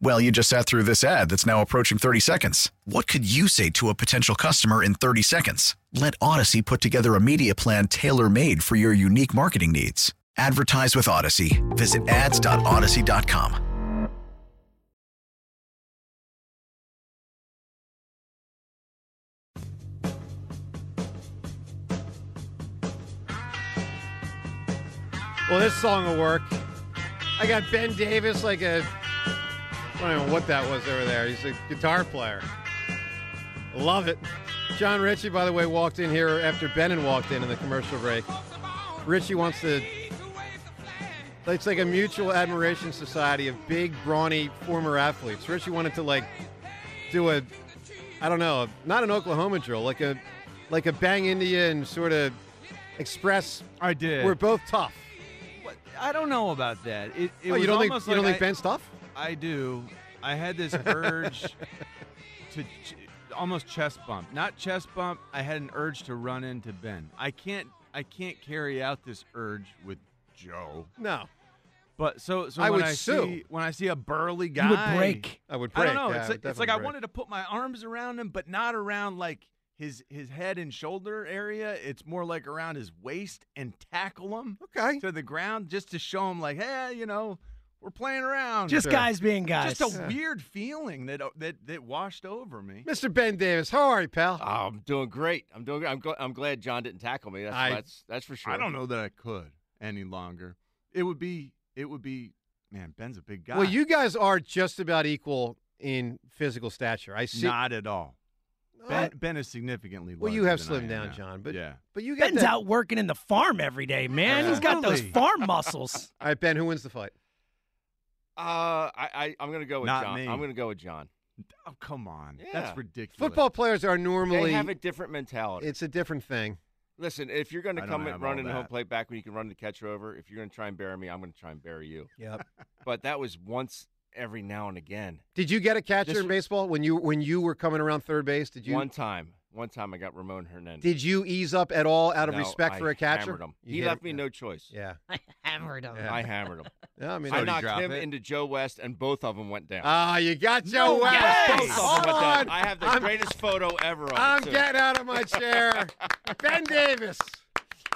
Well, you just sat through this ad that's now approaching 30 seconds. What could you say to a potential customer in 30 seconds? Let Odyssey put together a media plan tailor made for your unique marketing needs. Advertise with Odyssey. Visit ads.odyssey.com. Well, this song will work. I got Ben Davis, like a. I don't know what that was over there. He's a guitar player. Love it. John Ritchie, by the way, walked in here after Benin walked in in the commercial break. Richie wants to. It's like a mutual admiration society of big, brawny former athletes. Richie wanted to like do a, I don't know, not an Oklahoma drill, like a, like a bang India and sort of express. I did. We're both tough. I don't know about that. It, it you don't think you don't like think I- Ben's tough? I do. I had this urge to ch- almost chest bump. Not chest bump. I had an urge to run into Ben. I can't. I can't carry out this urge with Joe. No, But so so I when would I sue. see when I see a burly guy, You would break. I would break. I don't know. Yeah, it's would like, it's like definitely I break. wanted to put my arms around him, but not around like his his head and shoulder area. It's more like around his waist and tackle him Okay. to the ground just to show him like, hey, you know, we're playing around. Just Sure. guys being guys. just a weird feeling that that that washed over me. Mr. Ben Davis, how are you, pal? Oh, I'm doing great. I'm doing. I'm, gl- I'm glad John didn't tackle me. That's I- that's that's for sure. I don't know that I could any longer. It would be it would be man. Ben's a big guy. Well, you guys are just about equal in physical stature. I see. not at all. Uh, Ben, ben is significantly. well, you have than slimmed down, now. John, but yeah. but you got Ben's that. out working in the farm every day, man. He's got those farm muscles. All right, Ben, who wins the fight? Uh, I, I I'm gonna go with Not John. me. I'm gonna go with John. Oh come on, Yeah. that's ridiculous. Football players are normally. They have a different mentality. it's a different thing. Listen, if you're gonna come have and run all in the home plate back when you can run the catcher over, if you're gonna try and bury me, I'm gonna try and bury you. Yep. But that was once every now and again. Did you get a catcher This in baseball when you when you were coming around third base? Did you One time, one time I got Ramon Hernandez. did you ease up at all out of No, respect I for a catcher? Hammered him. He hit left him? me Yeah. no choice. Yeah. I hammered him. Yeah. I hammered him. Yeah, I mean, So I knocked him it? into Joe West, and both of them went down. ah, you got Joe No West. way! Both Hold on. I have the I'm- greatest photo ever of I'm it. getting out of my chair. ben Davis.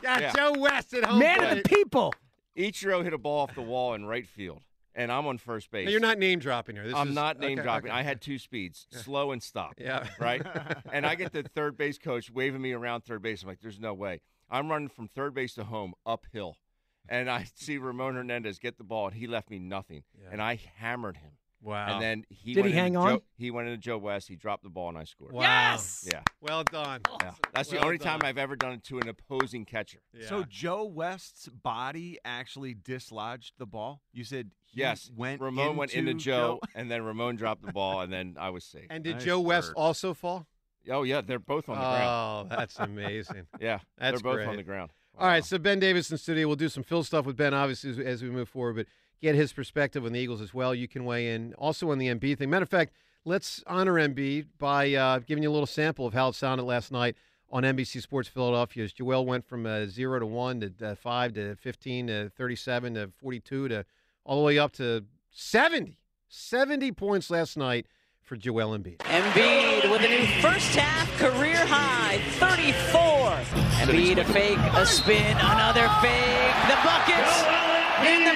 Got Yeah. Joe West at home Man plate. of the people. Ichiro hit a ball off the wall in right field, and I'm on first base. Now, you're not name dropping here. This I'm is- not name okay, dropping. okay. I had two speeds, slow and stop. Yeah. Right? and I get the third base coach waving me around third base. I'm like, there's no way. I'm running from third base to home uphill. And I see Ramon Hernandez get the ball, and he left me nothing. And I hammered him. Wow. And then he Did went he hang on? Joe, he went into Joe West. He dropped the ball, and I scored. wow. Yes. Yeah. Well done. yeah. That's Well the only done. time I've ever done it to an opposing catcher. So Joe West's body actually dislodged the ball. You said he Yes. went Ramon went into into Joe, and then Ramon dropped the ball, and then I was safe. And did Nice Joe West work. also fall? oh, yeah. They're both on the oh, ground. Oh, that's amazing. Yeah. That's they're both great. on the ground. All right, so Ben Davis in studio. We'll do some Phil stuff with Ben, obviously, as, as we move forward, but get his perspective on the Eagles as well. You can weigh in also on the Embiid thing. Matter of fact, let's honor Embiid by uh, giving you a little sample of how it sounded last night on NBC Sports Philadelphia. As Joel went from uh, zero to one to uh, five to fifteen to thirty-seven to forty-two to all the way up to 70. 70 points last night for Joel Embiid. Embiid with a new first half career high, 34. Embiid a fake, a spin, another fake, the buckets,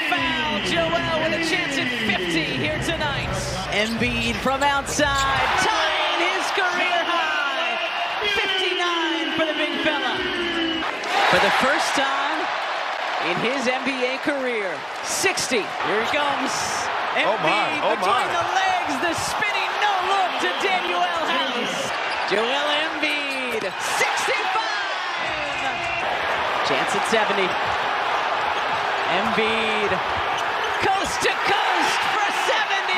foul. Joel with a chance at 50 here tonight. Embiid from outside, tying his career high, 59 for the big fella. For the first time in his NBA career, 60. Here he comes. Embiid Oh, my. Oh, between my. the legs, the spinning no look to Danuel House. Joel Embiid, 65. Chance at 70. Embiid, coast to coast for 70.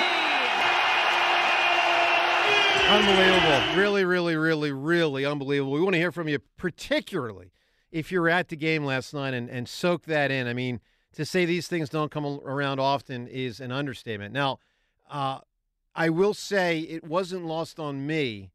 Unbelievable. Really, really, really, really unbelievable. We want to hear from you, particularly if you were at the game last night and, and soak that in. I mean, to say these things don't come around often is an understatement. Now, uh, I will say it wasn't lost on me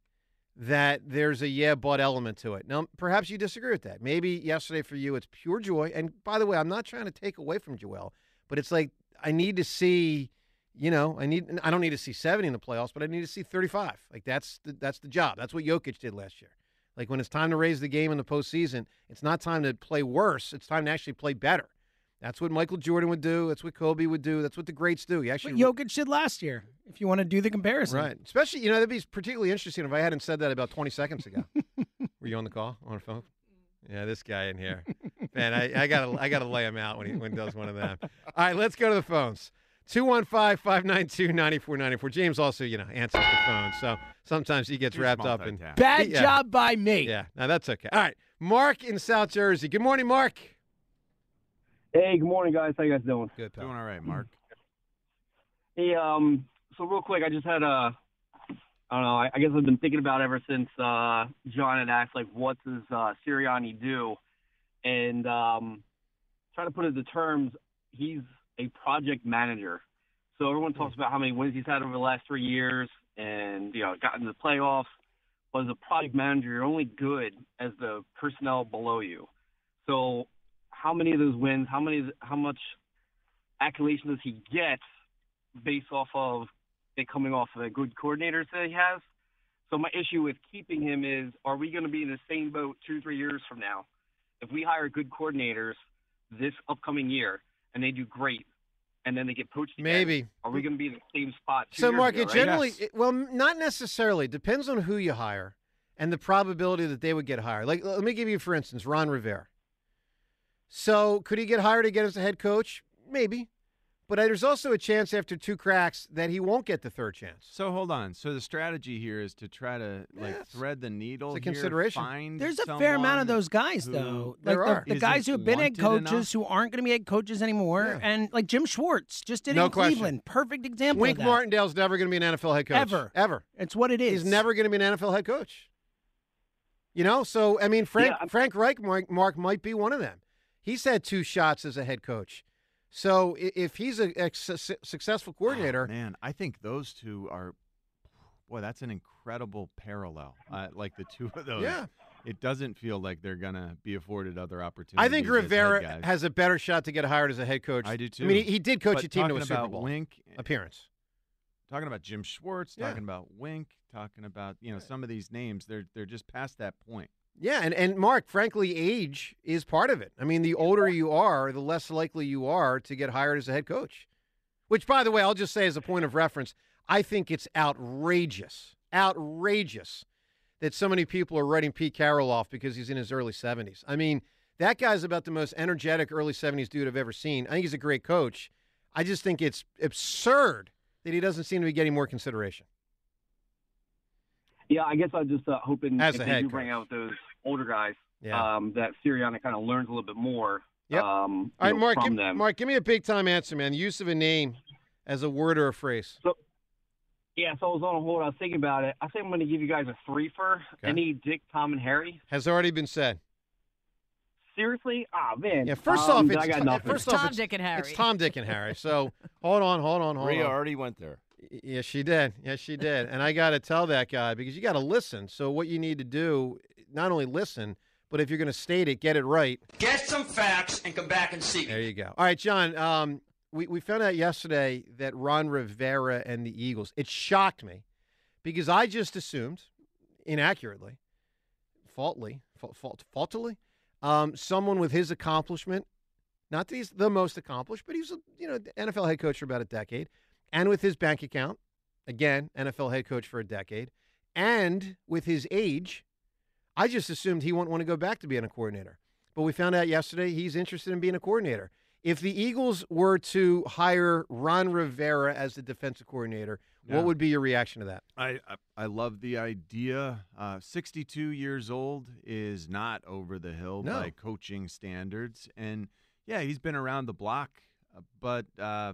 that there's a yeah, but element to it. Now, perhaps you disagree with that. Maybe yesterday for you it's pure joy. And by the way, I'm not trying to take away from Joel, but it's like I need to see, you know, I need I don't need to see 70 in the playoffs, but I need to see 35. Like that's the, that's the job. That's what Jokic did last year. Like when it's time to raise the game in the postseason, it's not time to play worse. It's time to actually play better. That's what Michael Jordan would do. That's what Kobe would do. That's what the greats do. You actually What Jokic did last year, if you want to do the comparison. Right. Especially, you know, that'd be particularly interesting if I hadn't said that about 20 seconds ago. Were you on the call on the phone? Yeah, this guy in here. Man, I, I gotta I gotta lay him out when he when he does one of them. All right, let's go to the phones. 215-592-9494. James also, you know, answers the phone. So sometimes he gets He's wrapped up in. Bad Yeah. job by me. Yeah, no, that's okay. All right. Mark in South Jersey. Good morning, Mark. Hey, good morning, guys. How you guys doing? Good pal. Doing all right, Mark. Hey, um, so real quick, I just had a, I don't know. I, I guess I've been thinking about it ever since uh, John had asked, like, what does uh, Sirianni do? And um, trying to put it into terms, he's a project manager. So everyone talks about how many wins he's had over the last three years, and you know, gotten to the playoffs. But as a project manager, you're only good as the personnel below you. So, how many of those wins? How many? How much accolation does he get based off of it coming off of the good coordinators that he has? So my issue with keeping him is: Are we going to be in the same boat two, three years from now? If we hire good coordinators this upcoming year and they do great, and then they get poached, again, Maybe. are we going to be in the same spot? Two So, years Mark, ago, it right? generally, Yes. it, well, not necessarily. Depends on who you hire and the probability that they would get hired. Like, let me give you, for instance, Ron Rivera. So, could he get hired again as a head coach? Maybe. But there's also a chance after two cracks that he won't get the third chance. So hold on. So the strategy here is to try to like Yes. thread the needle. It's a here, consideration. Find There's a fair amount of those guys, who- though. There like are. the, the Isn't guys who have been head coaches enough? who aren't going to be head coaches anymore, Yeah. and like Jim Schwartz just did it No in question. Cleveland. Perfect example. Wink of that. Martindale's never going to be an NFL head coach. Ever. Ever. It's what it is. He's never going to be an NFL head coach. You know, so I mean, Frank Yeah, Frank Reich, Mark, Mark might be one of them. He's had two shots as a head coach. So if he's a, a su- successful coordinator, Oh, man, I think those two are. Boy, that's an incredible parallel. Uh, like the two of those. yeah, It doesn't feel like they're gonna be afforded other opportunities. I think Rivera has a better shot to get hired as a head coach. I do too. I mean, he, he did coach But a team to a Super about Bowl Wink, appearance. talking about Jim Schwartz, Yeah. talking about Wink, talking about you know some of these names. They're they're just past that point. Yeah, and, and Mark, frankly, age is part of it. I mean, the older you are, the less likely you are to get hired as a head coach. Which, by the way, I'll just say as a point of reference, I think it's outrageous, outrageous that so many people are writing Pete Carroll off because he's in his early 70s. I mean, that guy's about the most energetic early 70s dude I've ever seen. I think he's a great coach. I just think it's absurd that he doesn't seem to be getting more consideration. Yeah, I guess I'm just uh, hoping As if a they head do bring out those older guys, Yeah. um, that Sirianni kind of learns a little bit more. Yep. Um, All you right, know, Mark, from give, them. Mark, give me a big time answer, man. The use of a name as a word or a phrase. So, Yeah, so I was on a hold. I was thinking about it. I think I'm going to give you guys a three for Okay. any Dick, Tom, and Harry. Has already been said. Seriously? Ah, man. Yeah, first Um, off, it's I got Tom- nothing. first off, Tom, it's, Dick, and Harry. it's Tom, Dick, and Harry. So hold on, hold on, hold Rhea on. already went there. Yes, she did. Yes, she did. And I got to tell that guy because you got to listen. So what you need to do, not only listen, but if you're going to state it, get it right. Get some facts and come back and see There you go. All right, John. Um, we we found out yesterday that Ron Rivera and the Eagles. It shocked me because I just assumed, inaccurately, faultly, fault, fault, faultily, um, someone with his accomplishment. Not that he's the most accomplished, but he's a you know NFL head coach for about a decade, and with his bank account, again NFL head coach for a decade, and with his age, I just assumed he wouldn't want to go back to being a coordinator. but we found out yesterday he's interested in being a coordinator. If the Eagles were to hire Ron Rivera as the defensive coordinator, Yeah. what would be your reaction to that? I I, I love the idea. Uh, 62 years old is not over the hill No. by coaching standards, and yeah, he's been around the block, uh, but uh,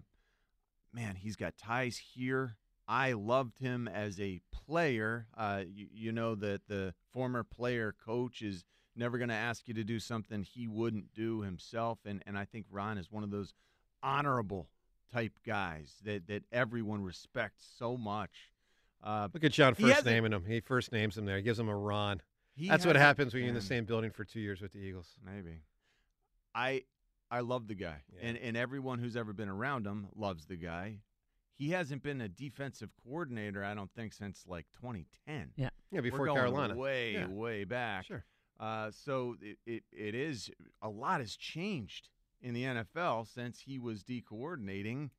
man, he's got ties here. I loved him as a player. Uh, you, you know that the former player coach is never going to ask you to do something he wouldn't do himself, and and I think Ron is one of those honorable type guys that that everyone respects so much. Uh, Look at John first naming him. He first names him there. He gives him a Ron. That's what happens when you're in the same building for two years with the Eagles. Maybe. I I love the guy, Yeah. and and everyone who's ever been around him loves the guy. He hasn't been a defensive coordinator, I don't think, since like 2010. Yeah. Yeah, before We're going Carolina. way Yeah. way back. Sure. Uh, so it, it it is a lot has changed in the NFL since he was de coordinating,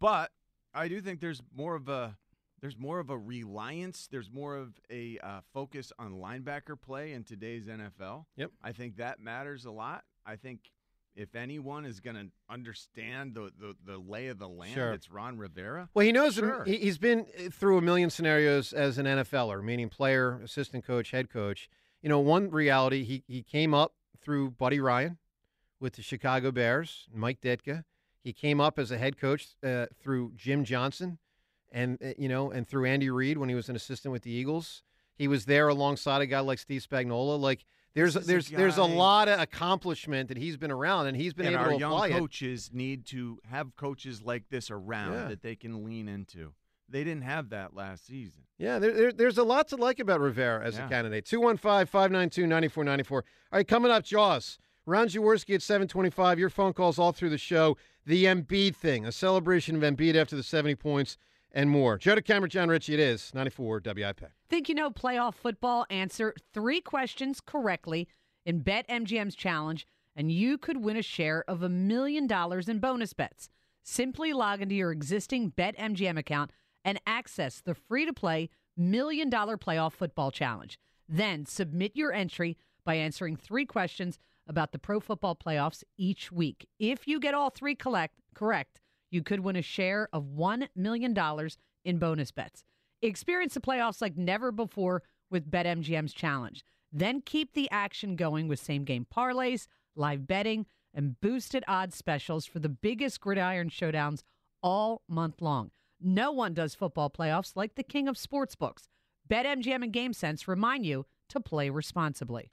but I do think there's more of a there's more of a reliance. There's more of a uh, focus on linebacker play in today's NFL. Yep. I think that matters a lot. I think if anyone is going to understand the, the the lay of the land, Sure. it's Ron Rivera. Well, he knows Sure. he, he's been through a million scenarios as an NFLer, meaning player, assistant coach, head coach. You know, one reality he he came up through Buddy Ryan with the Chicago Bears, Mike Ditka. He came up as a head coach uh, through Jim Johnson, and uh, you know, and through Andy Reid when he was an assistant with the Eagles. He was there alongside a guy like Steve Spagnuolo. Like there's This is a there's there's a lot of accomplishment that he's been around, and he's been and able our to young apply it. coaches need to have coaches like this around Yeah. that they can lean into. They didn't have that last season. Yeah, there, there, there's a lot to like about Rivera as a candidate. 215 592 9494. All right, coming up, Jaws. Ron Jaworski at 725. Your phone calls all through the show. The Embiid thing, a celebration of Embiid after the 70 points and more. Joe DeCamara, John Ritchie, it is 94 WIP. Think you know playoff football? Answer three questions correctly in BetMGM's challenge, and you could win a share of a million dollars in bonus bets. Simply log into your existing BetMGM account and access the free to play Million Dollar Playoff Football Challenge. Then submit your entry by answering three questions about the pro football playoffs each week. If you get all three collect, correct, you could win a share of $1 million in bonus bets. Experience the playoffs like never before with BetMGM's challenge. Then keep the action going with same game parlays, live betting, and boosted odds specials for the biggest gridiron showdowns all month long. No one does football playoffs like the king of sportsbooks. BetMGM and GameSense remind you to play responsibly.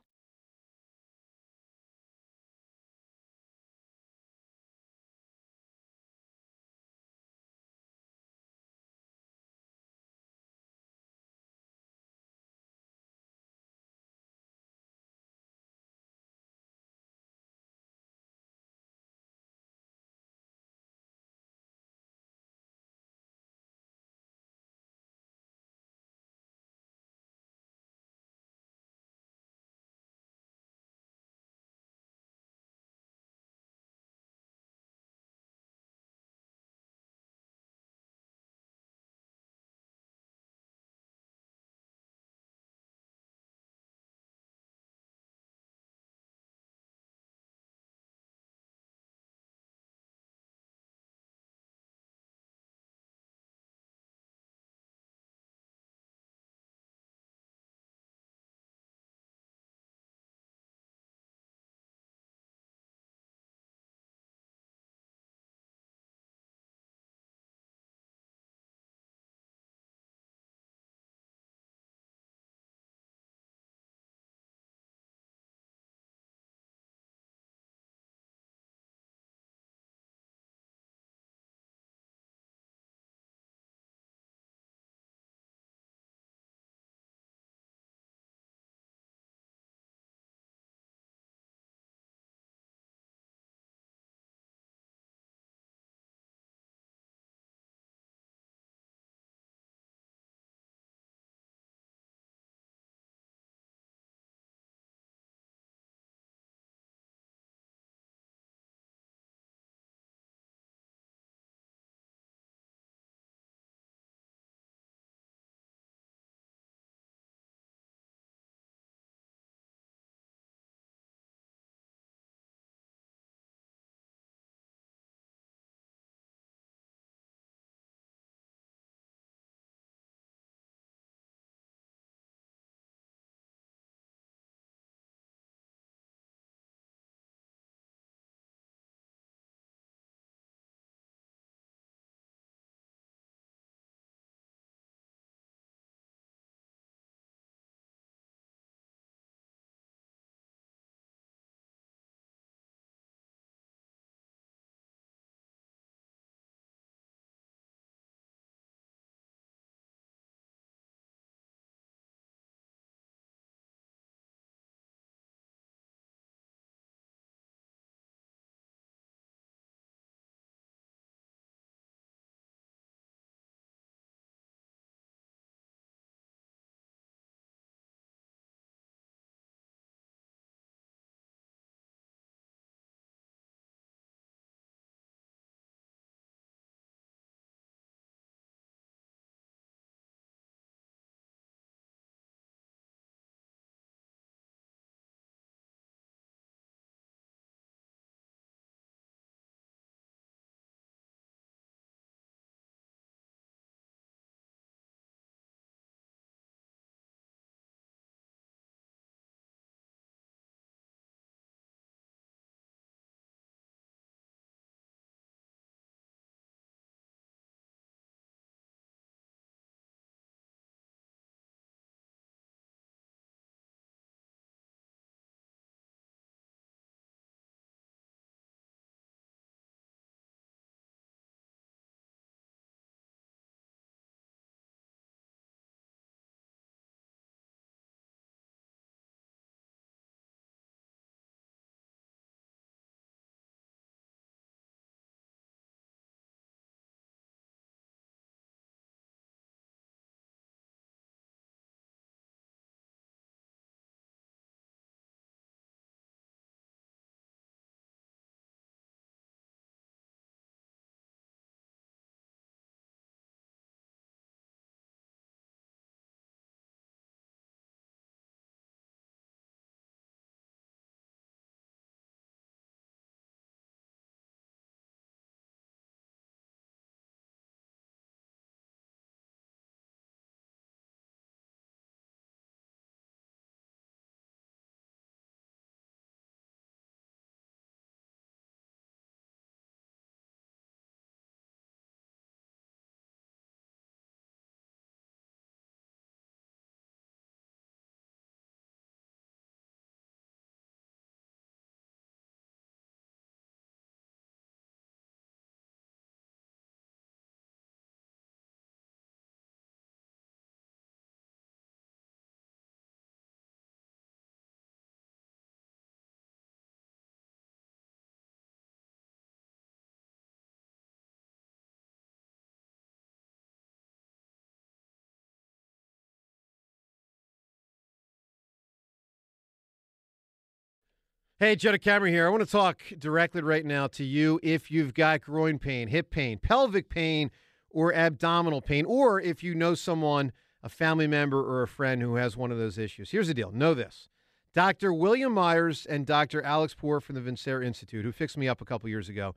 Hey, Joe DeCamara here. I want to talk directly right now to you if you've got groin pain, hip pain, pelvic pain, or abdominal pain, or if you know someone, a family member or a friend who has one of those issues. Here's the deal know this. Dr. William Meyers and Dr. Alex Poor from the Vincera Institute, who fixed me up a couple years ago,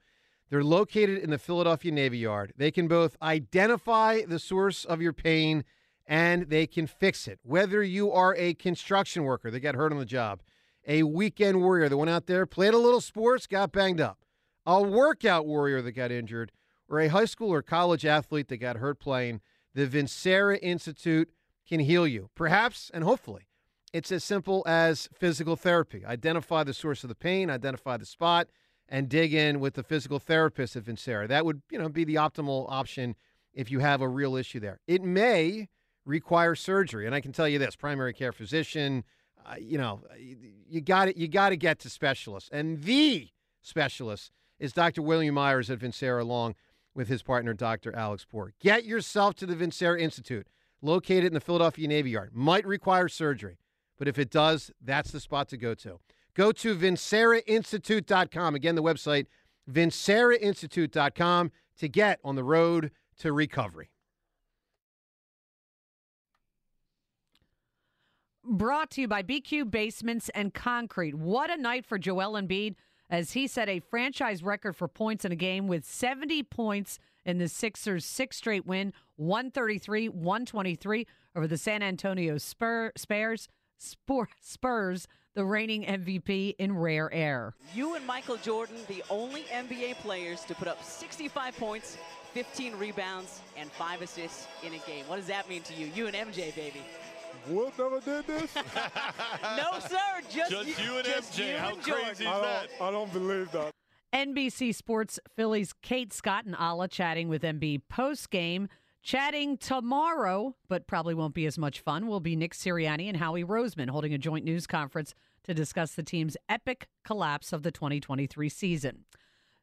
they're located in the Philadelphia Navy Yard. They can both identify the source of your pain and they can fix it. Whether you are a construction worker that got hurt on the job, a weekend warrior that went out there, played a little sports, got banged up, a workout warrior that got injured, or a high school or college athlete that got hurt playing, the Vincera Institute can heal you. Perhaps and hopefully, it's as simple as physical therapy. Identify the source of the pain, identify the spot, and dig in with the physical therapist at Vincera. That would, you know, be the optimal option if you have a real issue there. It may require surgery, and I can tell you this: primary care physician, uh, you know, you got it. You got to get to specialists, and the specialist is Dr. William Meyers at Vincera, along with his partner, Dr. Alex Poor. Get yourself to the Vincera Institute, located in the Philadelphia Navy Yard. Might require surgery, but if it does, that's the spot to go to. Go to vincerainstitute.com. Again, the website, vincerainstitute.com, to get on the road to recovery. Brought to you by BQ Basements and Concrete. What a night for Joel Embiid as he set a franchise record for points in a game with 70 points in the Sixers' six straight win, 133 123 over the San Antonio Spur, Spurs, Spur, Spurs, the reigning MVP in rare air. You and Michael Jordan, the only NBA players to put up 65 points, 15 rebounds, and five assists in a game. What does that mean to you? You and MJ, baby. Will never did this? no, sir. Just, Just you and just MJ. you How and crazy is I that? Don't, I don't believe that. NBC Sports Phillies Kate Scott and Alaa chatting with Embiid post game. Chatting tomorrow, but probably won't be as much fun, will be Nick Sirianni and Howie Roseman holding a joint news conference to discuss the team's epic collapse of the 2023 season.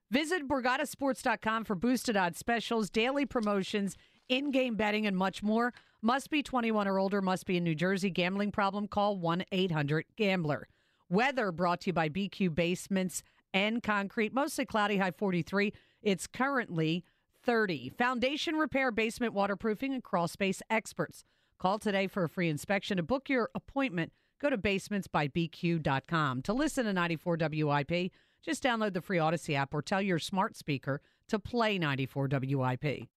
Visit BorgataSports.com for boosted odds specials, daily promotions, in game betting, and much more. Must be 21 or older, must be in New Jersey. Gambling problem? Call 1 800 Gambler. Weather brought to you by BQ Basements and Concrete. Mostly cloudy, high 43. It's currently 30. Foundation repair, basement waterproofing, and crawl space experts. Call today for a free inspection. To book your appointment, go to basementsbybq.com. To listen to 94 WIP, just download the free Odyssey app or tell your smart speaker to play 94 WIP.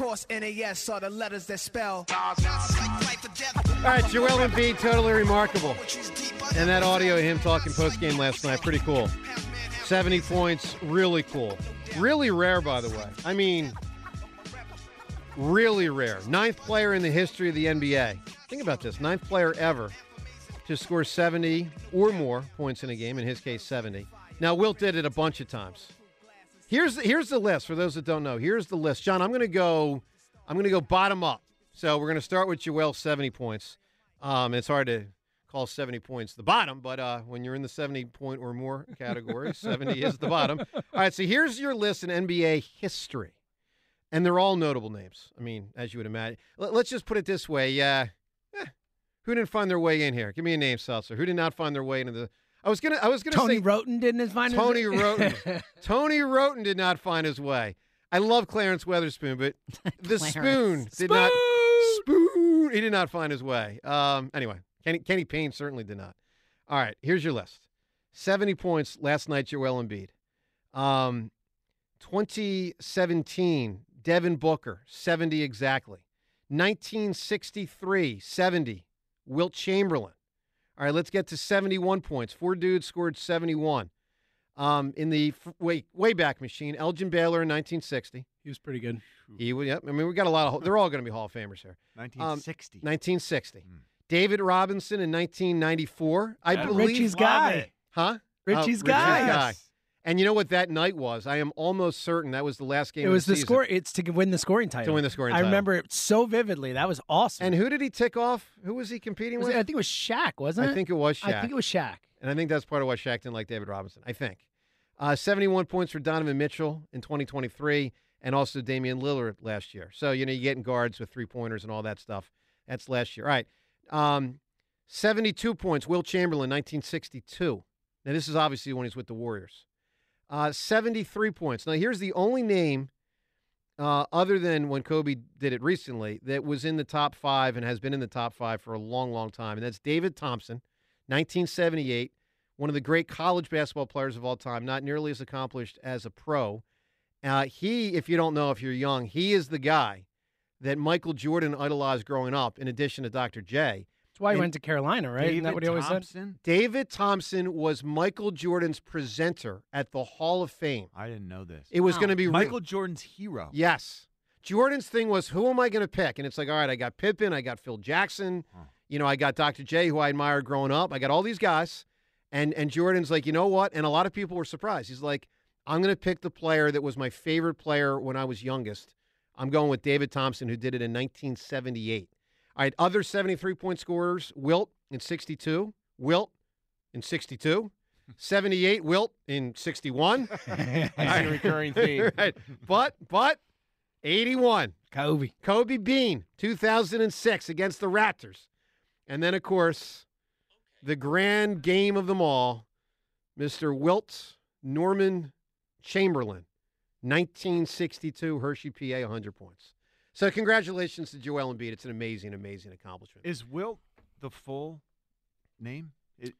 Course, NAS are the letters that spell. All right, Joel Embiid, totally remarkable. And that audio of him talking post game last night, pretty cool. 70 points, really cool. Really rare, by the way. I mean, really rare. Ninth player in the history of the NBA. Think about this ninth player ever to score 70 or more points in a game, in his case, 70. Now, Wilt did it a bunch of times. Here's here's the list for those that don't know. Here's the list. John, I'm going to go I'm going to go bottom up. So we're going to start with Joel 70 points. Um, it's hard to call 70 points the bottom, but uh, when you're in the 70 point or more category, 70 is the bottom. All right, so here's your list in NBA history. And they're all notable names. I mean, as you would imagine. Let- Let's just put it this way. Yeah. eh, who didn't find their way in here? Give me a name, Seltzer. Who did not find their way into the I was gonna I was gonna say Tony say Roten didn't find his- Tony Roten. Tony Roten did not find his way. I love Clarence Weatherspoon, but the spoon did not spoon. He did not find his way. Um, anyway, Kenny Kenny Payne certainly did not. All right, here's your list: seventy points last night. Joel Embiid. Um, 2017, Devin Booker, 70 exactly. 1963, 70, Wilt Chamberlain. All right, let's get to 71 points. Four dudes scored 71. Um, in the f- way way back machine, Elgin Baylor in 1960. He was pretty good. He was. Yep. I mean, we got a lot of. They're all going to be Hall of Famers here. Um, 1960. 1960. David Robinson in 1994. I Yeah, believe Richie's guy. Huh? Richie's Oh, guy. guy. And you know what that night was? I am almost certain that was the last game. It was the season. score. It's to win the scoring title. To win the scoring title. I title. remember it so vividly. That was awesome. And who did he tick off? Who was he competing Was with? it- I think it was Shaq, wasn't it? I think it was Shaq. I think it was Shaq. And I think that's part of why Shaq didn't like David Robinson. I think. Uh, 71 points for Donovan Mitchell in 2023, and also Damian Lillard last year. So, you know, you're getting guards with three pointers and all that stuff. That's last year. All right. Um, 72 points, Wilt Chamberlain, 1962. Now, this is obviously when he's with the Warriors. Uh, 73 points. Now, here's the only name uh, other than when Kobe did it recently that was in the top five and has been in the top five for a long, long time. And that's David Thompson, 1978, one of the great college basketball players of all time, not nearly as accomplished as a pro. Uh, he, if you don't know, if you're young, he is the guy that Michael Jordan idolized growing up, in addition to Dr. J. That's why he And went to Carolina, right? Isn't that what he always said? David Thompson was Michael Jordan's presenter at the Hall of Fame. I didn't know this. It was going to be re- Michael Jordan's hero. Yes. Jordan's thing was, who am I going to pick? And it's like, all right, I got Pippen, I got Phil Jackson, you know, I got Dr. J, who I admired growing up. I got all these guys. And and Jordan's like, you know what? And a lot of people were surprised. He's like, I'm going to pick the player that was my favorite player when I was youngest. I'm going with David Thompson, who did it in 1978. All right, other 73 point scorers Wilt in 62, Wilt in 62, 78, Wilt in 61. That's a recurring theme. right. But, but 81. Kobe. Kobe Bean, 2006 against the Raptors. And then, of course, the grand game of them all, Mr. Wilt Norman Chamberlain, 1962 Hershey, PA, 100 points. So, congratulations to Joel Embiid. It's an amazing, amazing accomplishment. Is Wilt the full name? It,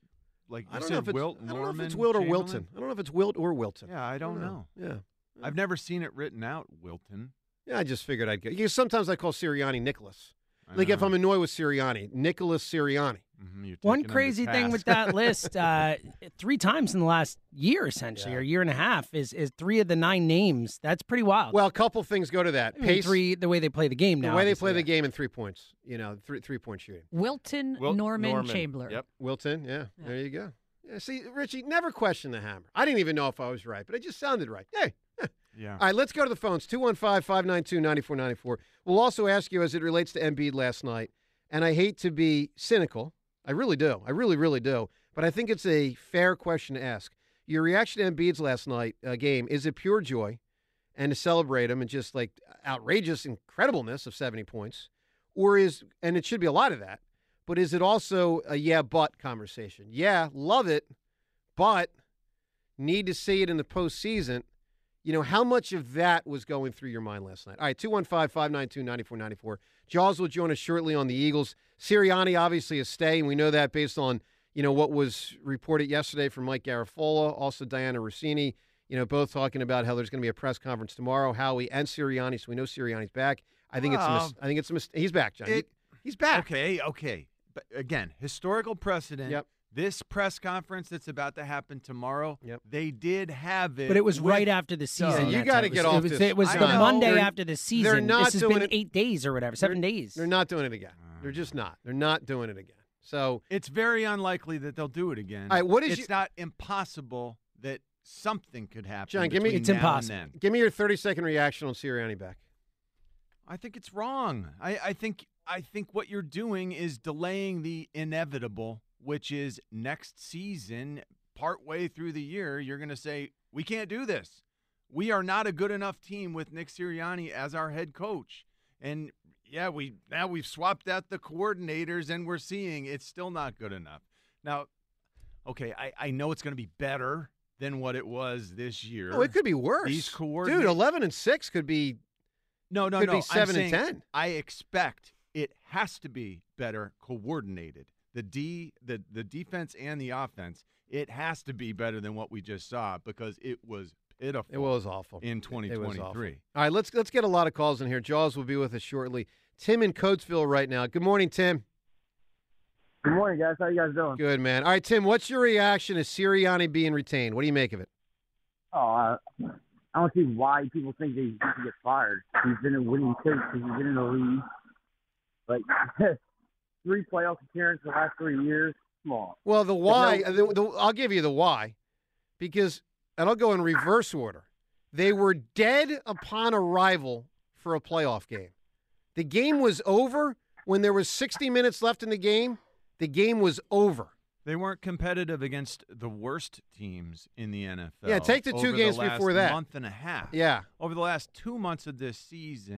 like I don't know if it's Wilt I don't know if it's Wilt or Wilton. I don't know if it's Wilt or Wilton. Yeah, I don't know. Yeah. I've never seen it written out, Wilton. Yeah, I just figured I'd get. Because sometimes I call Sirianni Nicholas. I Like if. I'm annoyed with Sirianni, Nicholas Sirianni. Mhm, One taking him to crazy thing with that list, uh, three times in the last year, essentially, or year and a half, is is three of the nine names. That's pretty wild. Well, a couple things go to that. I mean, Pace, three, the way they play the game now. the way they obviously, play the game in three points. You know, three three point shooting. Wilton Wilt Norman, Norman. Chamberlain. Yep. Wilton, yeah, there you go. Yeah, see, Richie, never question the hammer. I didn't even know if I was right, but it just sounded right. Hey. Yeah. All right, let's go to the phones 215 592 9494. We'll also ask you as it relates to Embiid last night, and I hate to be cynical. I really do. I really, really do. But I think it's a fair question to ask. Your reaction to Embiid's last night uh, game, is it pure joy and to celebrate him and just like outrageous incredibleness of 70 points? Or is, and it should be a lot of that, but is it also a yeah, but conversation? Yeah, love it, but need to see it in the postseason. You know, how much of that was going through your mind last night? All right, 215 592 9494. Jaws will join us shortly on the Eagles. Sirianni obviously is staying. We know that based on, you know, what was reported yesterday from Mike Garafolo, also Dianna Russini, you know, both talking about how there's going to be a press conference tomorrow, Howie and Sirianni. So we know Sirianni's back. I think it's a mis- I think it's a mis- he's back, John. it- he's back. Okay, okay. But again, historical precedent. Yep. This press conference that's about to happen tomorrow, Yep. they did have it. But it was with- right after the season. you gotta get it was, off It was, this. it was the know. Monday They're- after the season. not this has doing been it- eight days or whatever, seven days. They're not doing it again. They're just not. They're not doing it again. So It's very unlikely that they'll do it again. All right, what is it's your- not impossible that something could happen. John, give me- It's now and impossible. then. give me your 30 second reaction on Sirianni back. I think it's wrong. I, I think I think what you're doing is delaying the inevitable, which is next season, partway through the year, you're going to say we can't do this. We are not a good enough team with Nick Sirianni as our head coach. And yeah, we now we've swapped out the coordinators and we're seeing it's still not good enough. Now, okay, I, I know it's going to be better than what it was this year. Oh, it could be worse. These coordinators, Dude, 11 and 6 could be no, no, could no. be I'm 7 and 10. I expect it has to be better coordinated. The D, the the defense and the offense, it has to be better than what we just saw because it was pitiful. It was awful. in It awful. 2023. All right, let's let's get a lot of calls in here. Jaws will be with us shortly. Tim in Coatesville right now. Good morning, Tim. Good morning, guys. How you guys doing? Good man. All right, Tim. What's your reaction to Sirianni being retained? What do you make of it? Oh, I, I don't see why people think that he should get fired. He's been a winning coach. He's been in the league. Like three playoff appearances in the last three years. Come on. Well, the why. no- the, the, I'll give you the why, because and I'll go in reverse order. They were dead upon arrival for a playoff game. The game was over when there was 60 minutes left in the game. The game was over. They weren't competitive against the worst teams in the NFL. Yeah, take the two over games last before that. month and a half. Yeah. over the last two months of this season.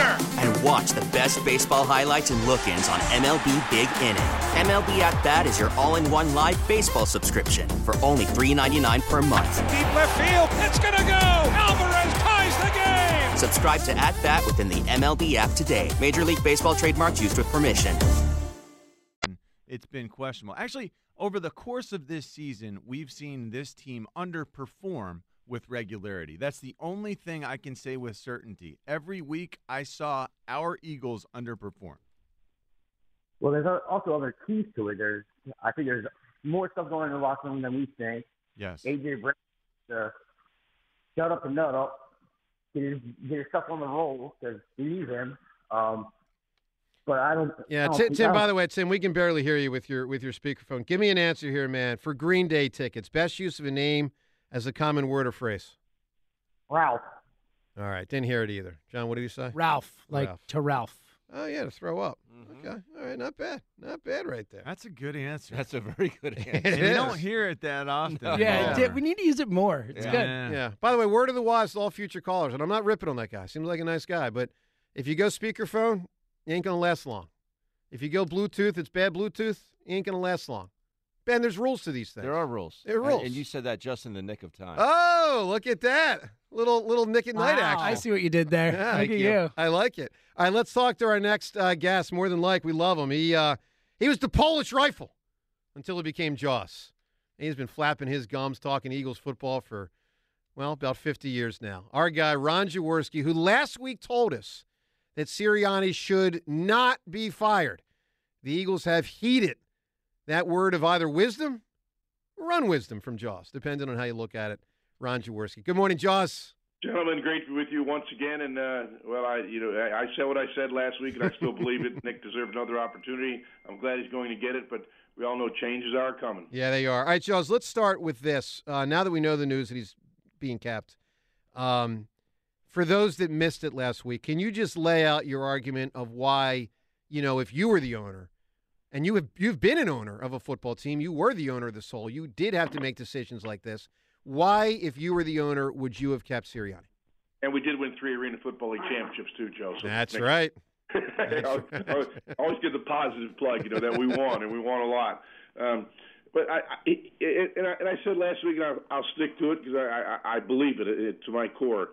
And watch the best baseball highlights and look ins on MLB Big Inning. MLB At Bat is your all in one live baseball subscription for only $3.99 per month. Deep left field, it's going to go. Alvarez ties the game. Subscribe to At Bat within the MLB app today. Major League Baseball trademarks used with permission. It's been questionable. Actually, over the course of this season, we've seen this team underperform with regularity. That's the only thing I can say with certainty. Every week, I saw our Eagles underperform. Well, there's also other keys to it. There's, I think there's more stuff going on in the locker room than we think. Yes. AJ Brown, uh, shut up and nut up, get his, get his stuff on the roll because we need him. Um, but I don't. Yeah, I don't Tim. Tim by don't- the way, Tim, we can barely hear you with your with your speakerphone. Give me an answer here, man. For Green Day tickets, best use of a name as a common word or phrase. Ralph. All right, didn't hear it either. John, what did you say? Ralph, like Ralph. to Ralph. Oh yeah, to throw up. Mm-hmm. Okay, all right, not bad, not bad right there. That's a good answer. That's a very good answer. It And you don't hear it that often. Yeah, Yeah. it we need to use it more. It's Yeah. good. Yeah. Yeah. By the way, word of the wise to all future callers, and I'm not ripping on that guy. Seems like a nice guy, but if you go speakerphone, you ain't gonna last long. If you go Bluetooth, it's bad Bluetooth. You ain't gonna last long. Ben, there's rules to these things. There are rules. There are And- rules. And you said that just in the nick of time. Oh, look at that. Little little Nick at Night Wow. action. I see what you did there. Yeah, thank at you. I like it. All right, let's talk to our next uh, guest. More than like, we love him. He uh, he was the Polish rifle until he became Jaws. He's been flapping his gums talking Eagles football for well about 50 years now. Our guy Ron Jaworski, who last week told us that Sirianni should not be fired. The Eagles have heeded that word of either wisdom or unwisdom from Jaws, depending on how you look at it. Ron Jaworski. Good morning, Jaws. Gentlemen, great to be with you once again. And uh, well, I you know I, I said what I said last week, and I still believe it. Nick deserved another opportunity. I'm glad he's going to get it, but we all know changes are coming. Yeah, they are. All right, Jaws, let's start with this. Uh, now that we know the news that he's being capped, um, for those that missed it last week, can you just lay out your argument of why, you know, if you were the owner, and you have you've been an owner of a football team, you were the owner of the soul, you did have to make decisions like this. Why, if you were the owner, would you have kept Sirianni? And we did win three Arena Football League championships too, Joe. So That's Nick- right. I always, I always get the positive plug, you know, that we won and we won a lot. Um, but I, I, it, and I and I said last week, and I, I'll stick to it because I, I, I believe it, it to my core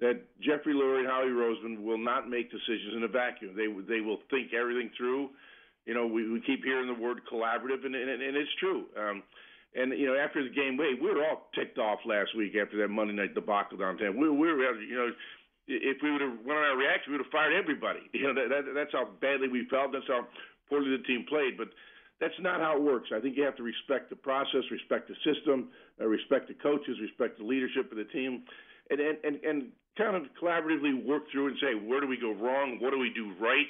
that Jeffrey Lurie and Howie Roseman will not make decisions in a vacuum. They they will think everything through. You know, we, we keep hearing the word collaborative, and and, and it's true. Um, and you know, after the game, wait, we were all ticked off last week after that Monday night debacle downtown. We, we were, you know, if we would have went on our reaction, we would have fired everybody. You know, that, that, that's how badly we felt. That's how poorly the team played. But that's not how it works. I think you have to respect the process, respect the system, uh, respect the coaches, respect the leadership of the team, and and and, and kind of collaboratively work through and say where do we go wrong, what do we do right,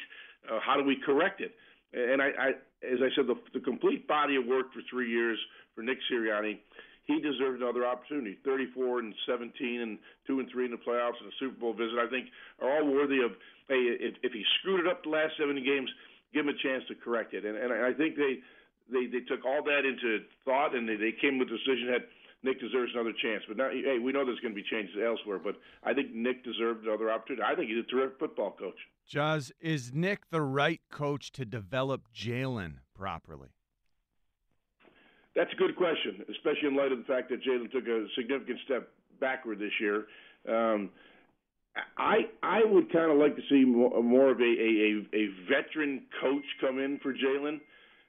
uh, how do we correct it. And I, I as I said, the, the complete body of work for three years for Nick Sirianni. He deserved another opportunity. 34 and 17 and two and three in the playoffs and a Super Bowl visit. I think are all worthy of. Hey, if, if he screwed it up the last 70 games, give him a chance to correct it. And, and I think they, they they took all that into thought and they, they came with the decision that Nick deserves another chance. But now, hey, we know there's going to be changes elsewhere. But I think Nick deserved another opportunity. I think he's a terrific football coach. Jaws, is Nick the right coach to develop Jalen properly? That's a good question, especially in light of the fact that Jalen took a significant step backward this year. Um, I I would kind of like to see more, of a, a, a, veteran coach come in for Jalen.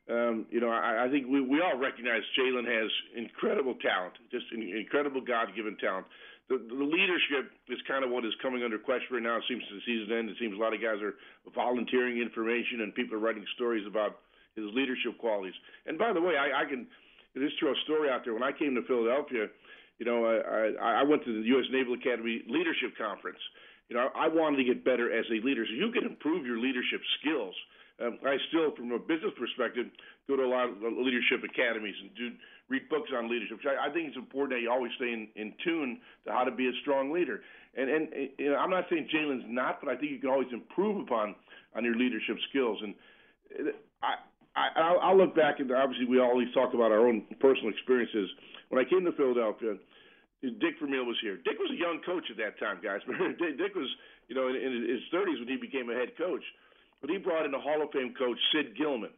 Um, you know, I, I think we, we all recognize Jalen has incredible talent, just incredible God-given talent. The, the leadership is kind of what is coming under question right now. It seems to the season end. It seems a lot of guys are volunteering information and people are writing stories about his leadership qualities. And by the way, I, I can just throw a story out there. When I came to Philadelphia, you know, I, I, I went to the U.S. Naval Academy Leadership Conference. You know, I wanted to get better as a leader. So you can improve your leadership skills. Um, I still, from a business perspective, go to a lot of leadership academies and do read books on leadership. I, I think it's important that you always stay in, in tune to how to be a strong leader. And and you know, I'm not saying Jalen's not, but I think you can always improve upon on your leadership skills. And I, I I'll look back and obviously we always talk about our own personal experiences. When I came to Philadelphia, Dick Vermeil was here. Dick was a young coach at that time, guys. Dick was, you know, in, in his 30s when he became a head coach. But he brought in a Hall of Fame coach, Sid Gilman,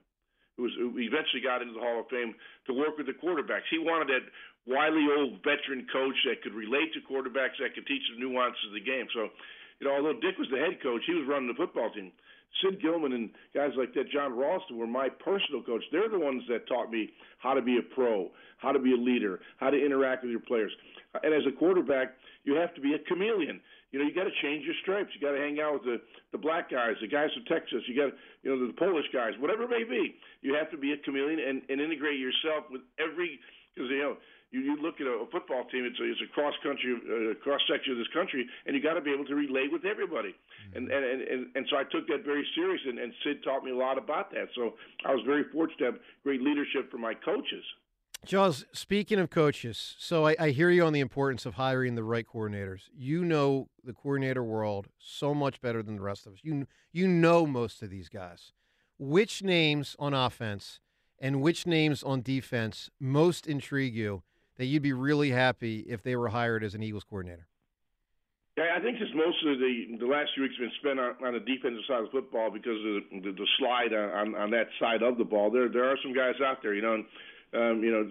who, was, who eventually got into the Hall of Fame to work with the quarterbacks. He wanted that wily old veteran coach that could relate to quarterbacks, that could teach the nuances of the game. So, you know, although Dick was the head coach, he was running the football team. Sid Gilman and guys like that, John Ralston, were my personal coach. They're the ones that taught me how to be a pro, how to be a leader, how to interact with your players. And as a quarterback, you have to be a chameleon. You know, you got to change your stripes. You got to hang out with the the black guys, the guys from Texas. You got, you know, the Polish guys, whatever it may be. You have to be a chameleon and, and integrate yourself with every because you know you, you look at a, a football team, it's a, it's a cross country, uh, cross section of this country, and you got to be able to relate with everybody. Mm-hmm. And, and and and so I took that very serious, and, and Sid taught me a lot about that. So I was very fortunate to have great leadership from my coaches. Jaws, speaking of coaches, so I, I, hear you on the importance of hiring the right coordinators. You know the coordinator world so much better than the rest of us. You you know most of these guys. Which names on offense and which names on defense most intrigue you that you'd be really happy if they were hired as an Eagles coordinator? Yeah, I think just most of the the last few weeks have been spent on, on the defensive side of football because of the, the, the slide on, on that side of the ball. There there are some guys out there, you know. And, um, you know,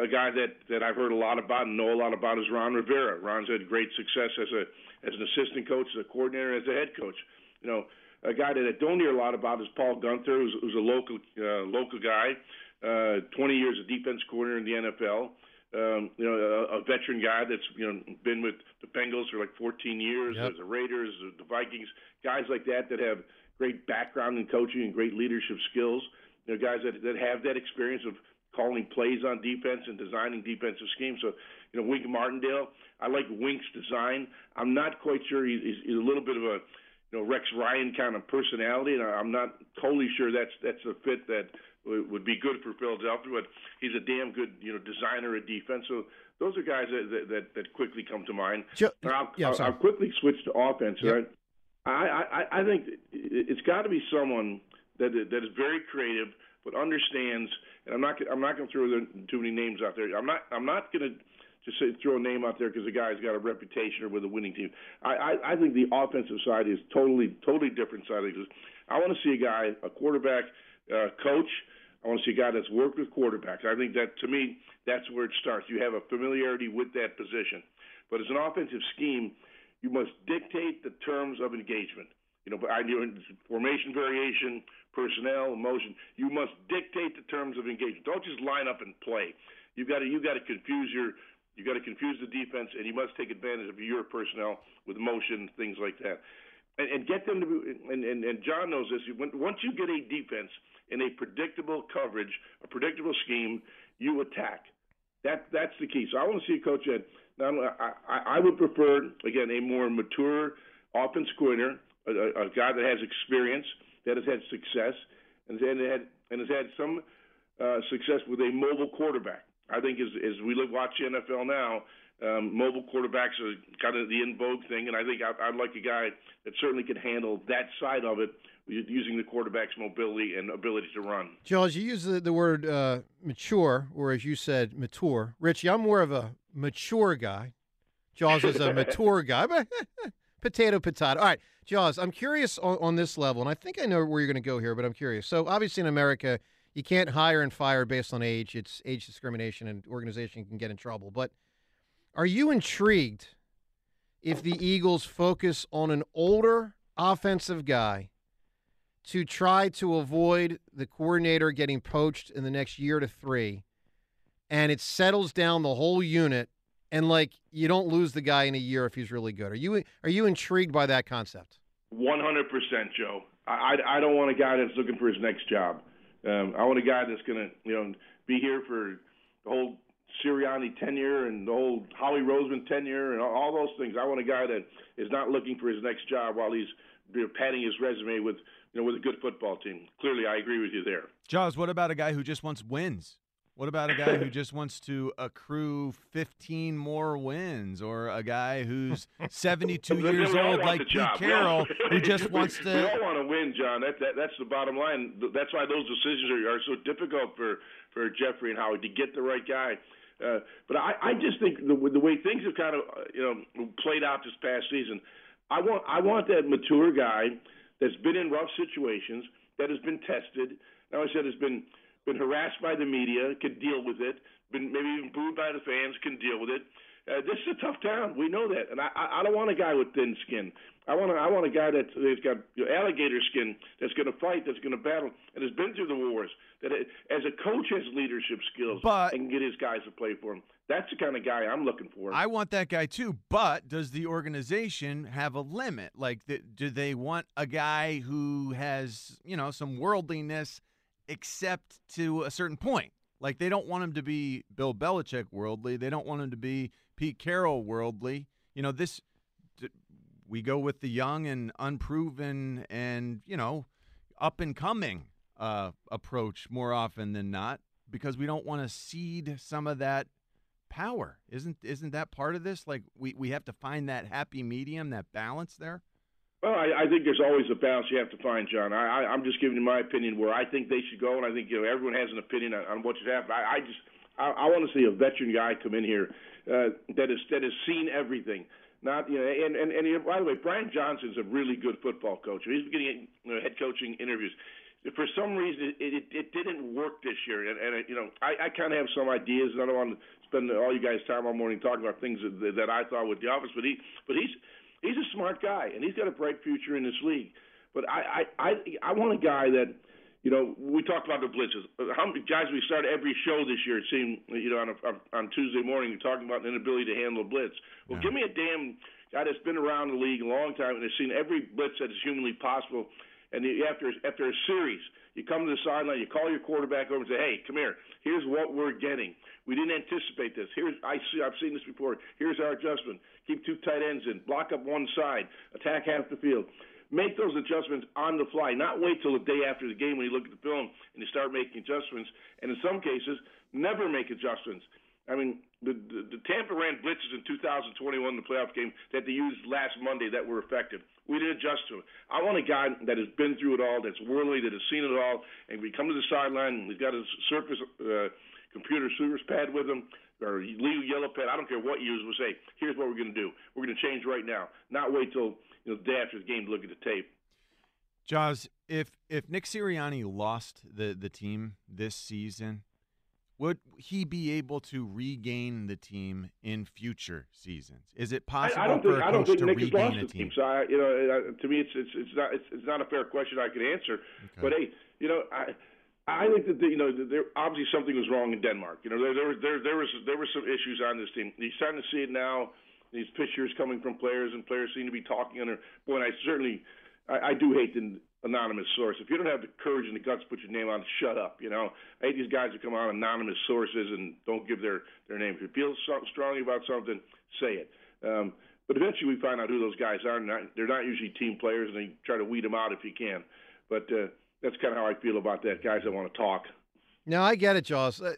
a guy that that I've heard a lot about and know a lot about is Ron Rivera. Ron's had great success as a as an assistant coach, as a coordinator, as a head coach. You know, a guy that I don't hear a lot about is Paul Guenther, who's, who's a local uh, local guy, uh, 20 years of defense coordinator in the NFL. Um, you know, a, a veteran guy that's you know been with the Bengals for like 14 years, yep. the Raiders, the Vikings, guys like that that have great background in coaching and great leadership skills. You know, guys that that have that experience of calling plays on defense and designing defensive schemes. So, you know, Wink Martindale, I like Wink's design. I'm not quite sure he's, he's a little bit of a, you know, Rex Ryan kind of personality, and I'm not totally sure that's that's a fit that would be good for Philadelphia. But he's a damn good, you know, designer of defense. So those are guys that that, that quickly come to mind. Jo- I'll, yeah, I'll, I'll, quickly switch to offense. Yep. Right? I, I I think it's got to be someone that that is very creative but understands. And I'm not I'm not going to throw too many names out there. I'm not I'm not going to just say, throw a name out there because the guy's got a reputation or with a winning team. I, I I think the offensive side is totally totally different side it. I want to see a guy, a quarterback uh, coach. I want to see a guy that's worked with quarterbacks. I think that to me that's where it starts. You have a familiarity with that position. But as an offensive scheme, you must dictate the terms of engagement. You know, I do formation variation, personnel, emotion. You must dictate the terms of engagement. Don't just line up and play. You got to you got to confuse your you got to confuse the defense, and you must take advantage of your personnel with motion, things like that, and, and get them to. Be, and, and and John knows this. Once you get a defense in a predictable coverage, a predictable scheme, you attack. That that's the key. So I want to see a coach that. Now, I, I would prefer again a more mature offense coordinator, a, a guy that has experience that has had success and has had and has had some uh, success with a mobile quarterback. I think as as we look watch the NFL now, um, mobile quarterbacks are kind of the in vogue thing, and I think I, I'd like a guy that certainly could handle that side of it using the quarterback's mobility and ability to run. Jaws, you use the, the word uh, mature, or as you said, mature. Richie, I'm more of a mature guy. Jaws is a mature guy, but potato, potato. All right. Jaws, I'm curious on, on this level, and I think I know where you're going to go here, but I'm curious. So, obviously, in America, you can't hire and fire based on age. It's age discrimination, and organization can get in trouble. But are you intrigued if the Eagles focus on an older offensive guy to try to avoid the coordinator getting poached in the next year to three, and it settles down the whole unit, and like you don't lose the guy in a year if he's really good. Are you are you intrigued by that concept? One hundred percent, Joe. I, I I don't want a guy that's looking for his next job. Um, I want a guy that's going to you know be here for the whole Sirianni tenure and the whole Howie Roseman tenure and all, all those things. I want a guy that is not looking for his next job while he's you know, padding his resume with you know with a good football team. Clearly, I agree with you there. Jaws, what about a guy who just wants wins? What about a guy who just wants to accrue 15 more wins, or a guy who's 72 years old like Pete. Carroll who just wants to? We all want to win, John. That, that that's the bottom line. That's why those decisions are, are so difficult for for Jeffrey and Howie to get the right guy. Uh, but I, I just think the, the way things have kind of uh, you know played out this past season, I want I want that mature guy that's been in rough situations, that has been tested. Now I said has been been harassed by the media, can deal with it. Been maybe even booed by the fans, can deal with it. Uh, this is a tough town. We know that, and I, I don't want a guy with thin skin. I want a, I want a guy that's, that's got you know, alligator skin, that's going to fight, that's going to battle, and has been through the wars. That as a coach has leadership skills But- and can get his guys to play for him. That's the kind of guy I'm looking for. I want that guy too, but does the organization have a limit? Like, th- do they want a guy who has, you know, some worldliness, except to a certain point? Like, they don't want him to be Bill Belichick worldly. They don't want him to be Pete Carroll worldly. You know, this we go with the young and unproven and you know up and coming uh, approach more often than not because we don't want to cede some of that power. Isn't isn't that part of this? Like we, we have to find that happy medium, that balance there. Well, I, I think there's always a balance you have to find, John. I, I, I'm just giving you my opinion where I think they should go, and I think you know everyone has an opinion on, on what should happen. I, I just I, I want to see a veteran guy come in here uh, that is that has seen everything. Not you know, and and, and you know, by the way, Brian Johnson's a really good football coach. He's getting you know, head coaching interviews. For some reason, it, it, it didn't work this year, and, and you know, I, I kind of have some ideas, and I don't want to spend all you guys' time all morning talking about things that, that I thought with the office. But he, but he's he's a smart guy, and he's got a bright future in this league. But I I I, I want a guy that. You know, we talked about the blitzes. How many guys we started every show this year? It seemed, you know, on, a, on Tuesday morning, talking about the inability to handle a blitz. Well, give me a damn guy that's been around the league a long time and has seen every blitz that is humanly possible. And after after a series, you come to the sideline, you call your quarterback over and say, "Hey, come here. Here's what we're getting. We didn't anticipate this. Here's I see. I've seen this before. Here's our adjustment. Keep two tight ends in. Block up one side. Attack half the field." Make those adjustments on the fly, not wait till the day after the game when you look at the film and you start making adjustments. And in some cases, never make adjustments. I mean, the, the, the Tampa ran blitzes in 2021, the playoff game that they used last Monday that were effective. We didn't adjust to it. I want a guy that has been through it all, that's worldly, that has seen it all, and we come to the sideline, and he's got his Surface uh, computer Surface pad with him, or Leo Yellow pad. I don't care what you use. We'll say, here's what we're going to do. We're going to change right now, not wait till you know the day after the game to look at the tape. Jaws, if if Nick Sirianni lost the the team this season, would he be able to regain the team in future seasons? Is it possible I, I don't for think a I don't think to Nick has regain lost the team? So I, you know, to me, it's it's it's not it's, it's not a fair question I could answer. But hey, you know, I. I think that the, you know there obviously something was wrong in Denmark. You know there there there there was there were some issues on this team. You're starting to see it now. These pictures coming from players and players seem to be talking under. Boy, I certainly I, I do hate the anonymous source. If you don't have the courage and the guts to put your name on, shut up. You know, I hate these guys who come on anonymous sources and don't give their their name. If you feel so, strongly about something, say it. Um, but eventually, we find out who those guys are. Not, they're not usually team players, and they try to weed them out if you can. But uh, that's kind of how I feel about that. Guys that want to talk. No, I get it, Jaws. Uh,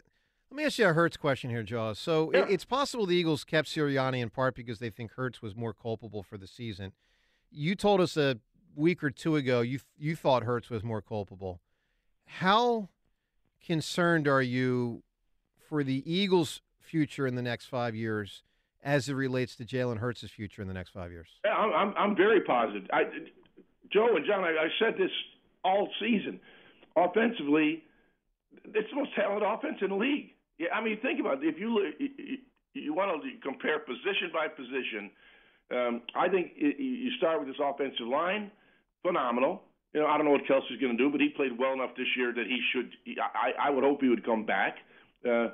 Let me ask you a Hurts question here, Jaws. So it, it's possible the Eagles kept Sirianni in part because they think Hurts was more culpable for the season. You told us a week or two ago you you thought Hurts was more culpable. How concerned are you for the Eagles' future in the next five years as it relates to Jalen Hurts' future in the next five years? I'm, I'm, I'm very positive. I, Joe and John, I, I said this all season. Offensively, it's the most talented offense in the league. Yeah, I mean, think about it. If you, you, you want to compare position by position, um, I think it, you start with this offensive line, phenomenal. you know, I don't know what Kelsey's going to do, but he played well enough this year that he should. I, I would hope he would come back. Uh,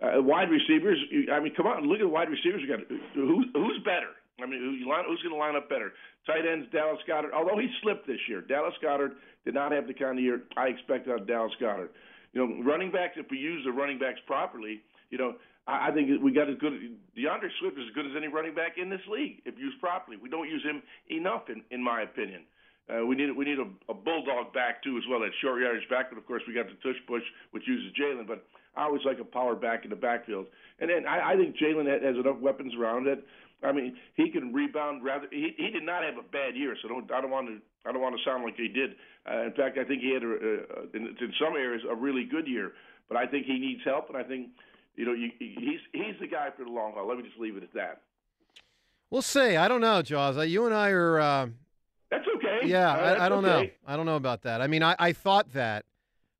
uh, wide receivers. I mean, come on, look at the wide receivers. We got who's who's better. I mean, who, who's going to line up better? Tight ends, Dallas Goedert. Although he slipped this year, Dallas Goedert did not have the kind of year I expected out of Dallas Goedert. You know, running backs. If we use the running backs properly, you know, I, think we got as good. D'Andre Swift is as good as any running back in this league if used properly. We don't use him enough, in in my opinion. Uh, we need we need a, a bulldog back too as well, that short yardage back. But of course, we got the tush push, which uses Jalen. But I always like a power back in the backfield. And then I, I think Jalen has enough weapons around that. I mean, he can rebound rather. He, he did not have a bad year, so don't I don't want to I don't want to sound like he did. Uh, in fact, I think he had a, a, in, in some areas a really good year. But I think he needs help, and I think you know you, he's he's the guy for the long haul. Let me just leave it at that. We'll see. I don't know, Jaws. Uh, You and I are. Uh, That's okay. Yeah, Uh, I, I don't know. I don't know about that. I mean, I, I thought that,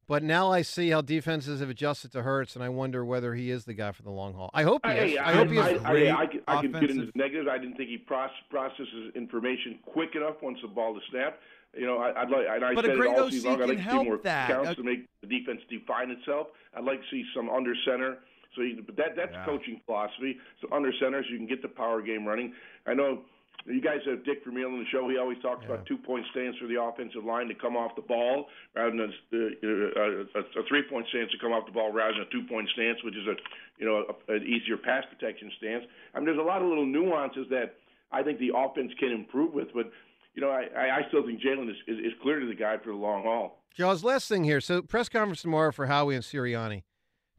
but now I see how defenses have adjusted to Hurts, and I wonder whether he is the guy for the long haul. I hope he is. Hey, I, hope he is. I, I, I, could- I could get into the negatives. I didn't think he proce- processes information quick enough once the ball is snapped. You know, I, I'd like, and I But a said great it all OC long. I'd can like to see help more that. counts Uh, to make the defense define itself. I'd like to see some under center. So, you, but that that's Yeah. coaching philosophy. So under center, so you can get the power game running. I know you guys have Dick Vermeil on the show. He always talks about two point stance for the offensive line to come off the ball rather than uh, a, a, a, a three point stance to come off the ball rather than a two point stance, which is a you know a, an easier pass protection stance. I mean, there's a lot of little nuances that I think the offense can improve with, but you know, I, I I still think Jalen is, is is clearly the guy for the long haul. Jaws, last thing here. So, press conference tomorrow for Howie and Sirianni.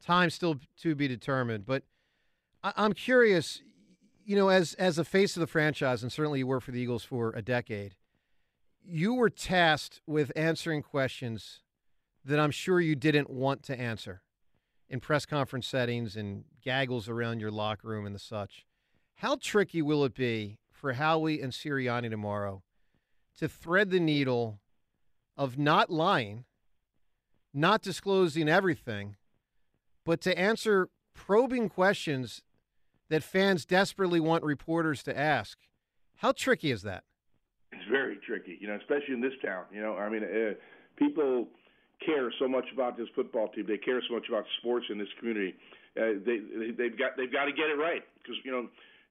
Time still to be determined, but I, I'm curious. You know, as as a face of the franchise, and certainly you were for the Eagles for a decade, you were tasked with answering questions that I'm sure you didn't want to answer in press conference settings and gaggles around your locker room and the such. How tricky will it be for Howie and Sirianni tomorrow to thread the needle of not lying, not disclosing everything, but to answer probing questions that fans desperately want reporters to ask? How tricky is that? It's very tricky, you know, especially in this town. You know, I mean, uh, people care so much about this football team. They care so much about sports in this community. Uh, they they've got they've got to get it right because you know,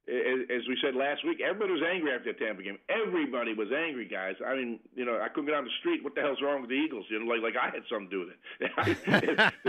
as, as we said last week, everybody was angry after that Tampa game. Everybody was angry, guys. I mean, you know, I couldn't get on the street. What the hell's wrong with the Eagles? You know, like like I had something to do with it.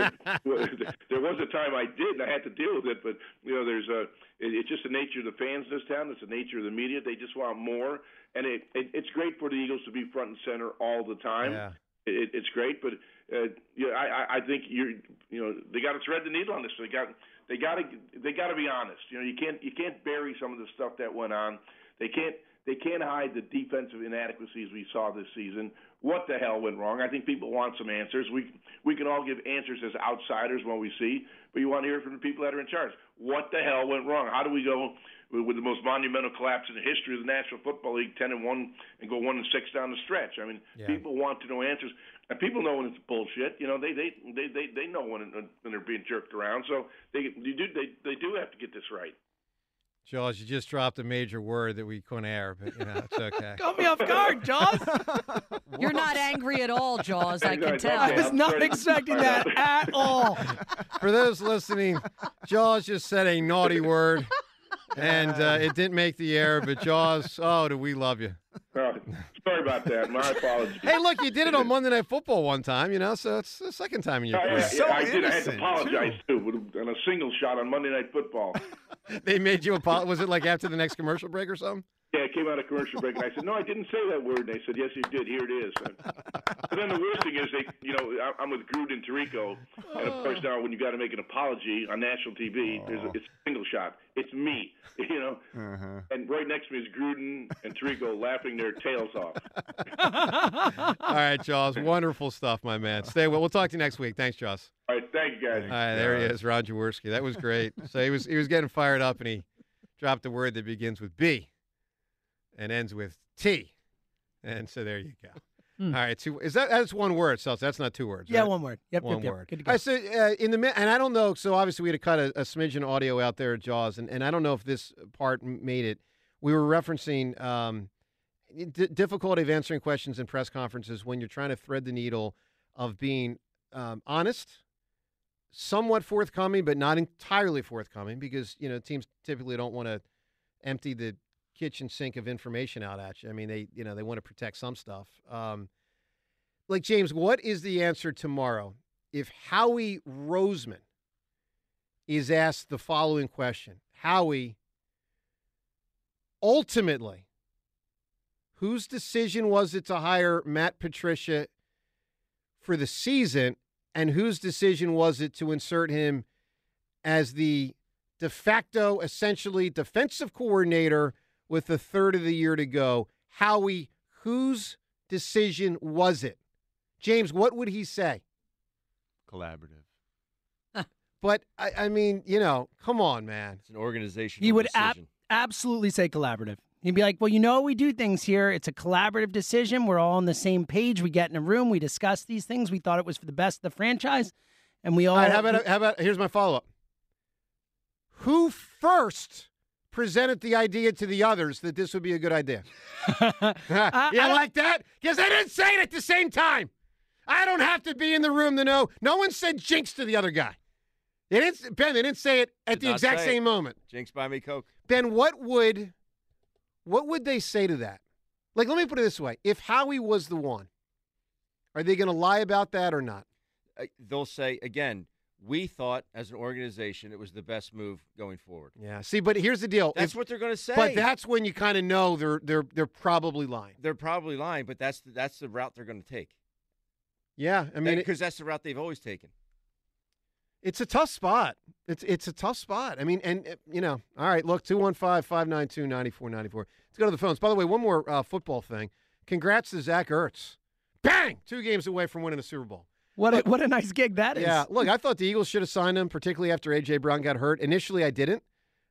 there was a time I did, and I had to deal with it. But you know, there's a it's just the nature of the fans in this town. It's the nature of the media. They just want more, and it, it it's great for the Eagles to be front and center all the time. Yeah. It, it's great, but uh, yeah, I, I- I think you're, you know, they got to thread the needle on this. They got, they got to, they got to be honest. You know, you can't, you can't bury some of the stuff that went on. They can't, they can't hide the defensive inadequacies we saw this season. What the hell went wrong? I think people want some answers. We, we can all give answers as outsiders when we see, but you want to hear from the people that are in charge. What the hell went wrong? How do we go with, with the most monumental collapse in the history of the National Football League, ten and one, and go one and six down the stretch? I mean, Yeah. people want to know answers, and people know when it's bullshit. You know, they they they they, they know when when they're being jerked around. So they you do they they do have to get this right. Jaws, you just dropped a major word that we couldn't air, but you know, it's okay. Caught me off guard, Jaws. You're not angry at all, Jaws. I can tell. I was not expecting that at all. For those listening, Jaws just said a naughty word, and uh, it didn't make the air. But Jaws, oh, do we love you? Uh, sorry about that. My apologies. Hey, look, you did it on Monday Night Football one time, you know, so it's the second time in your Yeah, career. yeah, yeah, I did. I had to apologize too, a, on a single shot on Monday Night Football. They made you apologize. Was it like after the next commercial break or something? Yeah, it came out of commercial break, and I said, "No, I didn't say that word." And they said, "Yes, you did. Here it is." And then the worst thing is, they, you know, I'm with Gruden and Tirico, and of course now when you got to make an apology on national TV, there's a, it's a single shot. It's me, you know, and right next to me is Gruden and Tirico laughing their tails off. All right, Jaws, wonderful stuff, my man. Stay well. We'll talk to you next week. Thanks, Jaws. All right, thank you guys. All right, there he is, Ron Jaworski. That was great. So he was he was getting fired up, and he dropped a word that begins with B and ends with T, and so there you go. All right, two, is that that's one word? So that's not two words. Yeah, right? one word. Yep, one yep, yep. word. Good to All right, so uh, in the mi- and I don't know. So obviously we had to cut a, a smidgen audio out there at Jaws, and, and I don't know if this part made it. We were referencing um, d- difficulty of answering questions in press conferences when you're trying to thread the needle of being um, honest, somewhat forthcoming, but not entirely forthcoming because you know teams typically don't want to empty the kitchen sink of information out at you. I mean, they you know they want to protect some stuff. Um, like James, what is the answer tomorrow if Howie Roseman is asked the following question? Howie, ultimately, whose decision was it to hire Matt Patricia for the season, and whose decision was it to insert him as the de facto, essentially defensive coordinator with a third of the year to go? Howie, whose decision was it? James, what would he say? Collaborative. But I, I mean, you know, come on, man. It's an organization. He would ab- absolutely say collaborative. He'd be like, "Well, you know, we do things here. It's a collaborative decision. We're all on the same page. We get in a room, we discuss these things. We thought it was for the best of the franchise, and we all." All right, how about how about here's my follow up. Who first presented the idea to the others that this would be a good idea? yeah, like that? Because they didn't say it at the same time. I don't have to be in the room to know. No one said jinx to the other guy. They didn't, Ben. They didn't say it at Did the exact same it. moment. Jinx, by me Coke. Ben, what would what would they say to that? Like, let me put it this way: If Howie was the one, are they going to lie about that or not? Uh, they'll say again. We thought, as an organization, it was the best move going forward. Yeah. See, but here's the deal. That's If- what they're going to say. But that's when you kind of know they're they're they're probably lying. they're probably lying, but that's the, that's the route they're going to take. Yeah, I mean, because that's the route they've always taken. It's a tough spot. It's it's a tough spot. I mean, and uh, you know, all right. Look, 215-592-9494. Let's go to the phones. By the way, one more uh, football thing. Congrats to Zach Ertz. Bang! Two games away from winning a Super Bowl. What a, what a nice gig that is. Yeah, look, I thought the Eagles should have signed him, particularly after AJ Brown got hurt. Initially, I didn't,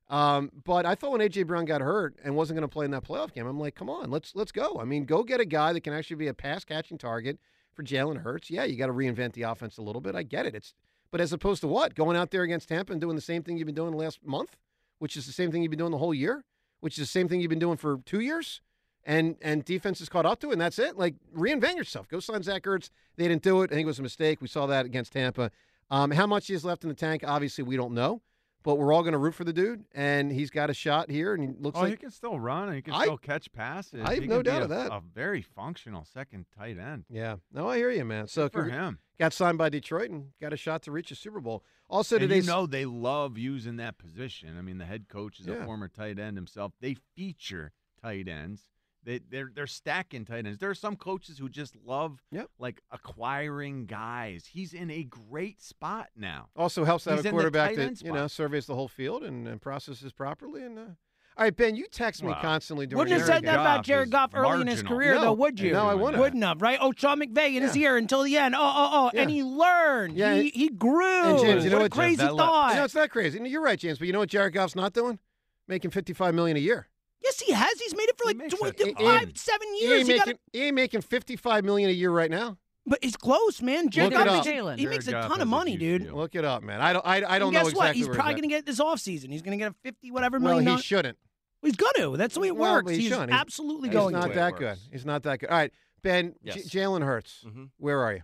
um, but I thought when AJ Brown got hurt and wasn't going to play in that playoff game, I'm like, come on, let's let's go. I mean, go get a guy that can actually be a pass catching target for Jalen Hurts. Yeah, you got to reinvent the offense a little bit. I get it. It's but as opposed to what going out there against Tampa and doing the same thing you've been doing the last month, which is the same thing you've been doing the whole year, which is the same thing you've been doing for two years. And and defense is caught up to, it, and that's it. Like reinvent yourself. Go sign Zach Ertz. They didn't do it. I think it was a mistake. We saw that against Tampa. Um, how much he has left in the tank, obviously we don't know, but we're all going to root for the dude, and he's got a shot here, and he looks oh, like he can still run. and He can I- still catch passes. I have He no doubt a, of that. A very functional second tight end. Yeah, no, I hear you, man. So Good for him. got signed by Detroit and got a shot to reach a Super Bowl. Also, and you know they love using that position. I mean, the head coach is Yeah. a former tight end himself. They feature tight ends. They they're they're stacking tight ends. There are some coaches who just love like acquiring guys. He's in a great spot now. also helps to have He's a quarterback that you know surveys the whole field and, and processes properly. And uh... all right, Ben, you text me Wow. constantly during. Wouldn't have said that about Jared Goff early in his career, No. though, would you? No, I wouldn't. Wouldn't have, right? Oh, Sean McVay in his Yeah. ear until the end. Oh, oh, oh. And he learned. Yeah, he, he grew. And James, you know what, what? a crazy Developed. thought. No, it's not crazy. You're right, James. But you know what Jared Goff's not doing? Making fifty-five million a year. Yes, he has. He's made it for like makes 25, a- he- seven He years. ain't He got making. He ain't making fifty-five million a year right now. but he's close, man. Jared Look it Goff up. Jalen. he makes a Jared Goff ton has of money, dude. deal. Look it up, man. I don't. I, I don't and know guess exactly what? He's probably going to get this offseason. He's going to get a 50 whatever Well, million. he shouldn't. He's going to. That's the way it Well, works. he He's shouldn't. He's- absolutely He's going not to. that good. He's not that good. All right, Ben. J- Jalen Hurts. Mhm. Where are you?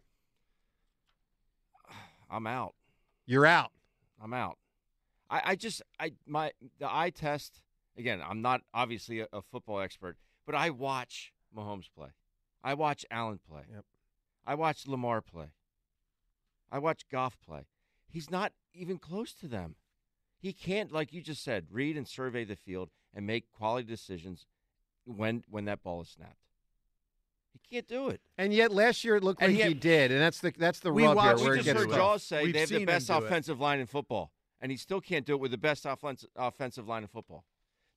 I'm out. You're out. I'm out. I, I just I my the eye test again. I'm not obviously a, a football expert, but I watch Mahomes play. I watch Allen play. Yep. I watch Lamar play. I watch Goff play. He's not even close to them. He can't, like you just said, read and survey the field and make quality decisions when when that ball is snapped. He can't do it. And yet last year it looked And like he he did, and that's the that's the We rub here where we just gets heard. Jaws say We've they have the best do it. offensive line in football, and he still can't do it with the best offense, offensive line in football.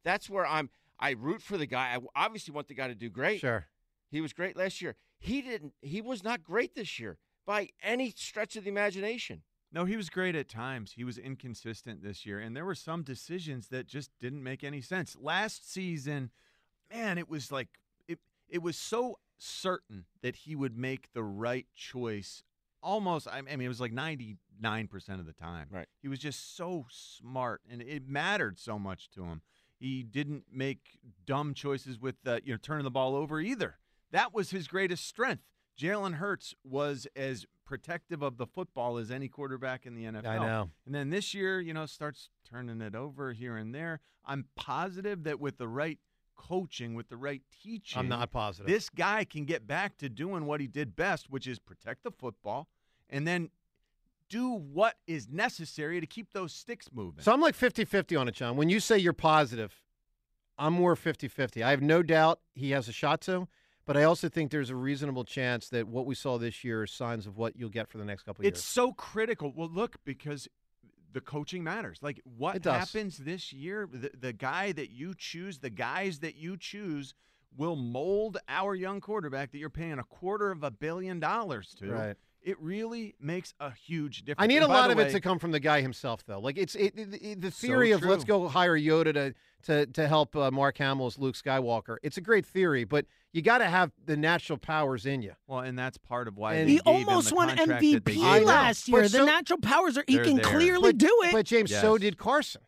That's where I'm. I root for the guy. I obviously want the guy to do great. Sure. He was great last year. He didn't. He was not great this year by any stretch of the imagination. No, he was great at times. He was inconsistent this year, and there were some decisions that just didn't make any sense. Last season, man, it was like it it was so certain that he would make the right choice almost I mean it was like 99% of the time. Right. He was just so smart and it mattered so much to him. He didn't make dumb choices with uh, you know turning the ball over either. That was his greatest strength. Jalen Hurts was as protective of the football as any quarterback in the NFL. I know. And then this year, you know, starts turning it over here and there. I'm positive that with the right coaching, with the right teaching, I'm not positive. This guy can get back to doing what he did best, which is protect the football and then do what is necessary to keep those sticks moving. So I'm like 50 50 on it, John. When you say you're positive, I'm more 50 50. I have no doubt he has a shot to, but I also think there's a reasonable chance that what we saw this year is signs of what you'll get for the next couple of It's years. It's so critical. Well, look, because the coaching matters. Like what happens this year, the, the guy that you choose, the guys that you choose will mold our young quarterback that you're paying a quarter of a billion dollars to. Right. It really makes a huge difference. I need a lot of way- it to come from the guy himself, though. Like it's it, it, it- the So theory of let's go hire Yoda to to to help uh, Mark Hamill as Luke Skywalker. It's a great theory, but you got to have the natural powers in you. Well, and that's part of why And- they He gave him almost the won contract that they MVP gave I him. know. last But year. the so- natural powers are he can there. clearly But- do it. But James, Yes. so did Carson.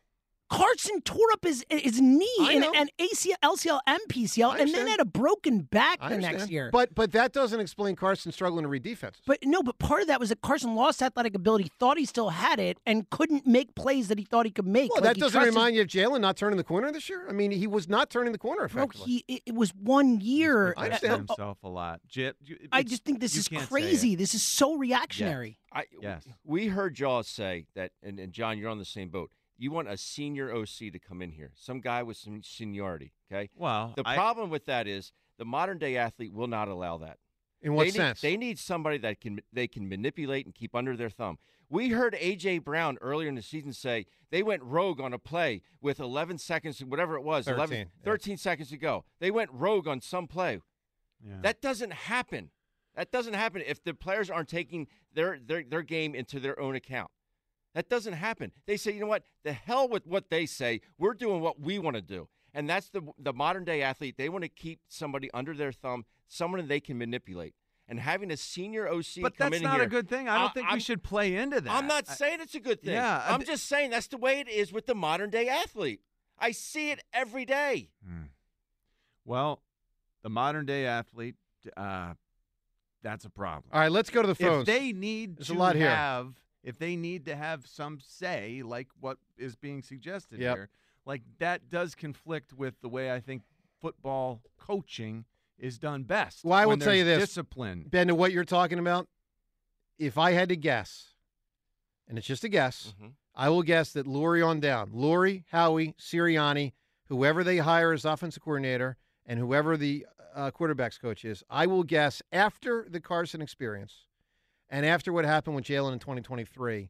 Carson tore up his his knee I and, ACL, LCL, and PCL, and then had a broken back I the understand. next year. But but that doesn't explain Carson struggling to read defenses. But no, but part of that was that Carson lost athletic ability, thought he still had it, and couldn't make plays that he thought he could make. Well, Like, that doesn't trusted- remind you of Jalen not turning the corner this year. I mean, he was not turning the corner Bro, effectively. he it, it was one year. I understand. himself a lot. Jit, I just think this is crazy. This is so reactionary. I, Yes. We heard Jaws say that, and, and John, you're on the same boat. You want a senior OC to come in here, some guy with some seniority. Okay. Well, The I- problem with that is the modern day athlete will not allow that. In what they sense? Need, they need somebody that can they can manipulate and keep under their thumb. We heard AJ Brown earlier in the season say they went rogue on a play with 11 seconds, whatever it was, 11, 13, yeah. 13 seconds to go. They went rogue on some play. Yeah. That doesn't happen. That doesn't happen if the players aren't taking their, their, their game into their own account. That doesn't happen. They say, you know what? The hell with what they say. We're doing what we want to do. And that's the the modern day athlete. They want to keep somebody under their thumb, someone they can manipulate. And having a senior OC but come that's in not here, a good thing. I don't I- think I'm- we should play into that. I'm not saying it's a good thing. Yeah, I I'm d- just saying that's the way it is with the modern day athlete. I see it every day. Well, the modern day athlete, uh, that's a problem. All right, let's go to the phones. If they need There's to a lot here. Have, if they need to have some say, like what is being suggested Yep. here, like that does conflict with the way I think football coaching is done best. Well, I will when tell you this, discipline. Ben, to what you're talking about. If I had to guess, and it's just a guess, Mm-hmm. I will guess that Lurie on down, Lurie, Howie, Sirianni, whoever they hire as offensive coordinator, and whoever the uh, quarterbacks coach is, I will guess after the Carson experience, and after what happened with Jalen in 2023,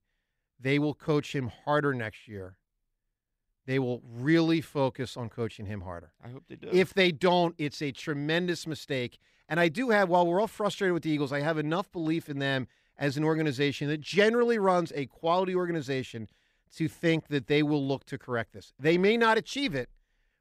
they will coach him harder next year. They will really focus on coaching him harder. I hope they do. If they don't, it's a tremendous mistake. And I do have, while we're all frustrated with the Eagles, I have enough belief in them as an organization that generally runs a quality organization to think that they will look to correct this. They may not achieve it,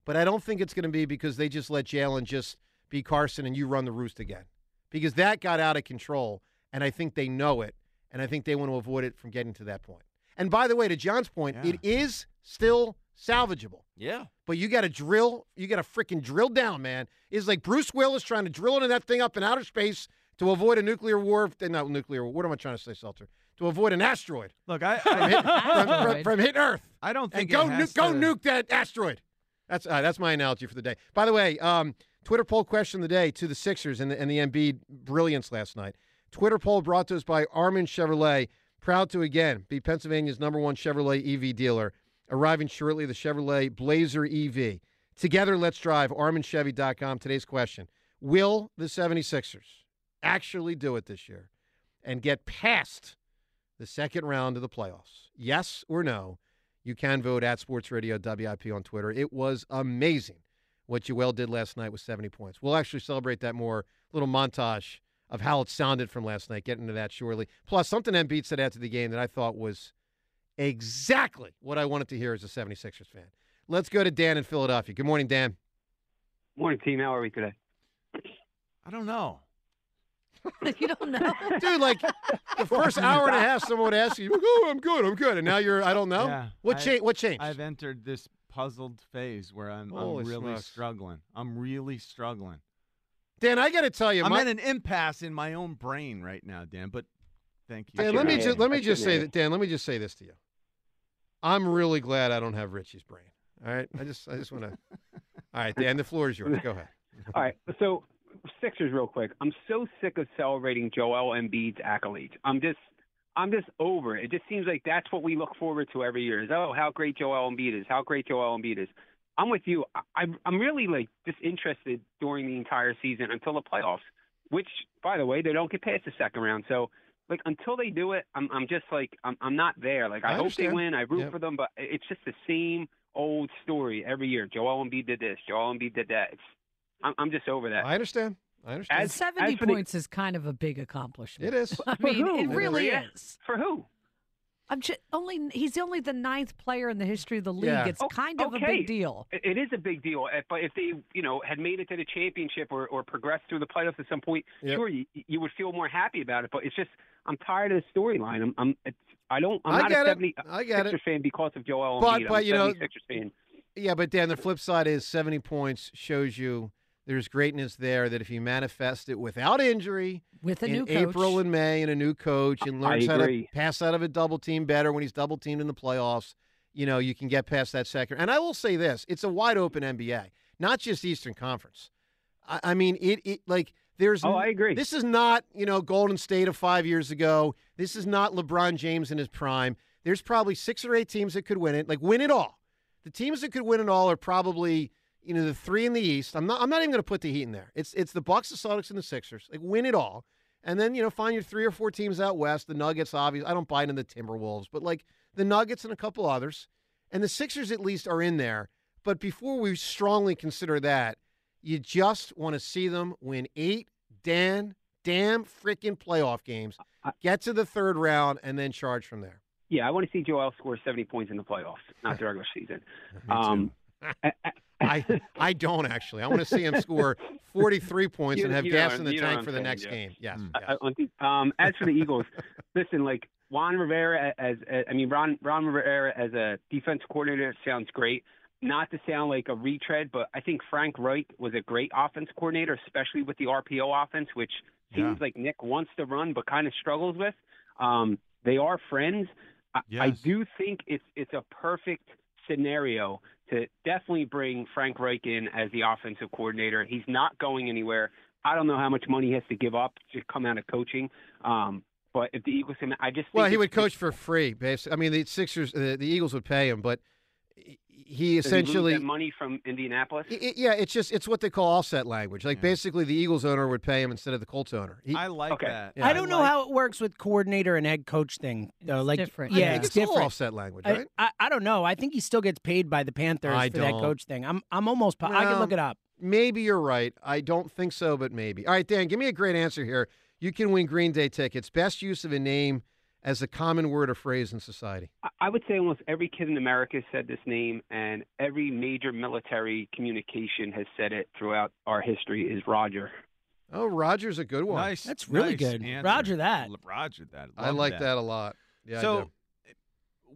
but I don't think it's going to be because they just let Jalen just be Carson and you run the roost again. Because that got out of control, and I think they know it, and I think they want to avoid it from getting to that point. And by the way, to John's point, Yeah. it is still salvageable. yeah. But you got to drill. You got to freaking drill down, man. It's like Bruce Willis trying to drill into that thing up in outer space to avoid a nuclear war. eh, Not nuclear war. What am I trying to say, Seltzer? To avoid an asteroid Look, I, from, hit, from, from, from hitting Earth. I don't And think go it has nuke, go nuke that asteroid. That's uh, that's my analogy for the day. By the way, um, Twitter poll question of the day to the Sixers and the, and the Embiid brilliance last night. Twitter poll brought to us by Armin Chevrolet. Proud to again be Pennsylvania's number one Chevrolet EV dealer. Arriving shortly, the Chevrolet Blazer EV. Together, let's drive. ArminChevy.com. Today's question Will the 76ers actually do it this year and get past the second round of the playoffs? Yes or no? You can vote at Sports Radio WIP on Twitter. It was amazing what Joel did last night with 70 points. We'll actually celebrate that more. Little montage of how it sounded from last night. Get into that shortly. Plus, something Embiid said after the game that I thought was exactly what I wanted to hear as a 76ers fan. Let's go to Dan in Philadelphia. Good morning, Dan. Morning, team. How are we today? I don't know. you don't know. Dude, like the first hour and a half, someone would ask you, oh, I'm good, I'm good. And now you're, I don't know. Yeah, what, I- cha- what changed? I've entered this puzzled phase where I'm, I'm really smokes. struggling. I'm really struggling. Dan, I got to tell you, I'm my, at an impasse in my own brain right now, Dan. But thank you. Dan, let me just let me just say that Dan, let me just say this to you. I'm really glad I don't have Richie's brain. All right, I just I just want to. All right, Dan, the floor is yours. Go ahead. All right, so Sixers, real quick. I'm so sick of celebrating Joel Embiid's accolades. I'm just, I'm just over it. It just seems like that's what we look forward to every year. Is oh, how great Joel Embiid is, how great Joel Embiid is. I'm with you. I, I'm- I'm really like disinterested during the entire season until the playoffs, which, by the way, they don't get past the second round. So, like until they do it, I'm, I'm just like, I'm, I'm not there. Like I, I hope they win. I root Yep. for them, but it's just the same old story every year. Joel Embiid did this. Joel Embiid did that. It's, I'm, I'm just over that. I understand. I understand. As- 70 as for the- points is kind of a big accomplishment. it is. I mean, it It really is. is. For who? I'm just only he's only the ninth player in the history of the league. Yeah. It's Oh, kind of a big deal. It it is a big deal, Uh, but if they, you know, had made it to the championship or, or progressed through the playoffs at some point, Yep. sure, you, you would feel more happy about it. But it's just, I'm tired of the storyline. I'm, I'm, it's, I don't, I'm I not get a it. 70 I get it. Sixers fan because of Joel But- Embiid. but, I'm a you know- 76ers fan. Yeah, but Dan, the flip side is 70 points shows you there's greatness there that if you manifest it without injury With a in new coach. April and May and a new coach and I learns how to pass out of a double team better when he's double teamed in the playoffs, you know, you can get past that second. And I will say this, it's a wide open NBA, not just Eastern Conference. I, I mean, it, it like there's Oh, I agree. This is not, you know, Golden State of 5 years ago. This is not LeBron James in his prime. There's probably 6 or 8 teams that could win it, like win it all. The teams that could win it all are probably you know the three in the East. I'm not. I'm not even going to put the Heat in there. It's it's the Bucks, the Celtics, and the Sixers. Like win it all, and then you know find your three or four teams out west. The Nuggets, obvious. I don't buy into the Timberwolves, but like the Nuggets and a couple others, and the Sixers at least are in there. But before we strongly consider that, you just want to see them win eight Dan damn freaking playoff games, get to the third round, and then charge from there. Yeah, I want to see Joel score 70 points in the playoffs, not the regular season. Me too. Um, I I don't actually. I want to see him score 43 points You- and have gas in the you know what tank for the saying, next yeah. game. Yes. Mm. yes. Um, as for the Eagles, listen, like Juan Rivera as, as I mean Ron Ron Rivera as a defense coordinator sounds great. Not to sound like a retread, but I think Frank Reich was a great offense coordinator, especially with the RPO offense, which seems Yeah. like Nick wants to run but kind of struggles with. Um, they are friends. I, I do think it's it's a perfect scenario to definitely bring Frank Reich in as the offensive coordinator. He's not going anywhere. I don't know how much money he has to give up to come out of coaching. Um, but if the Eagles I just think Well, he would coach for free, basically. I mean, the Sixers, uh, the Eagles would pay him, but he- he does he essentially, that money from Indianapolis. I- I- yeah, it's just it's what they call offset language. Like basically, the Eagles owner would pay him instead of the Colts owner. He, I like Okay. that. Yeah. I don't know how it works with coordinator and head coach thing. Though. Like, different. I Yeah, think it's, it's all different. offset language, I, right? I, I don't know. I think he still gets paid by the Panthers I for that don't. coach thing. I'm I'm almost. po- I can look um, it up. Maybe you're right. I don't think so, but maybe. All right, Dan, give me a great answer here. You can win Green Day tickets. Best use of a name as a common word or phrase in society. I- I would say almost every kid in America has said this name, and every major military communication has said it throughout our history. Is Roger? Oh, Roger's a good one. Nice. That's really nice good. answer. Roger that. Roger that. I like that. a lot. Yeah. I so, do.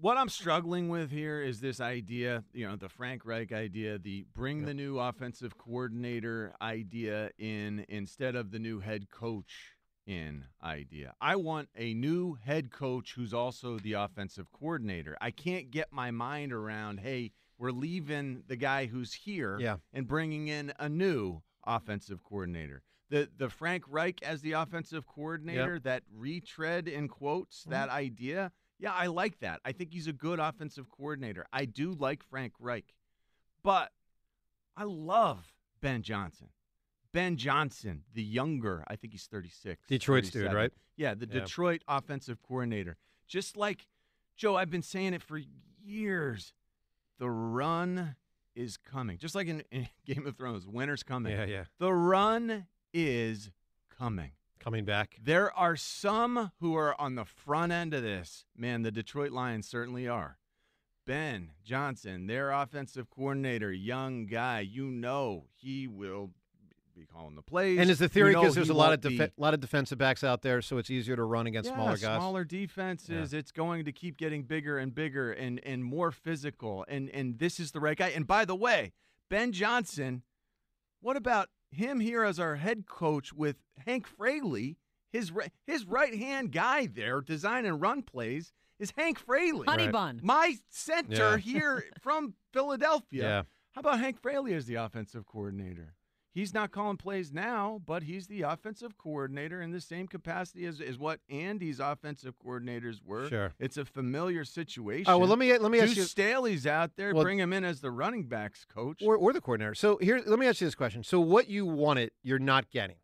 what I'm struggling with here is this idea, you know, the Frank Reich idea, the bring the new offensive coordinator idea in instead of the new head coach in idea. I want a new head coach who's also the offensive coordinator. I can't get my mind around, hey, we're leaving the guy who's here Yeah. and bringing in a new offensive coordinator. The the Frank Reich as the offensive coordinator, that retread in quotes, Mm-hmm. that idea. Yeah, I like that. I think he's a good offensive coordinator. I do like Frank Reich. But I love Ben Johnson. Ben Johnson, the younger, I think he's 36. Detroit's dude, right? Yeah, the Yeah. Detroit offensive coordinator. Just like Joe, I've been saying it for years. The run is coming. Just like in, in Game of Thrones, winter's coming. Yeah, yeah. The run is coming. Coming back. There are some who are on the front end of this. Man, the Detroit Lions certainly are. Ben Johnson, their offensive coordinator, young guy, you know he will be calling the plays. And is the theory because there's a lot won't of be- lot of defensive backs out there, so it's easier to run against yeah, smaller guys. Smaller defenses. It's going to keep getting bigger and bigger and and more physical. And and this is the right guy. And by the way, Ben Johnson, what about him here as our head coach with Hank Fraley? His ri- his right hand guy there, design and run plays, is Hank Fraley. Honey Right. bun. My center Yeah. here from Philadelphia. Yeah. How about Hank Fraley as the offensive coordinator? He's not calling plays now, but he's the offensive coordinator in the same capacity as, as what Andy's offensive coordinators were. Sure. It's a familiar situation. Oh, well, let me- let me ask you- Staley's out there. Well- bring him in as the running backs coach. or, or the coordinator. So here, let me ask you this question: So what you wanted, you're not getting.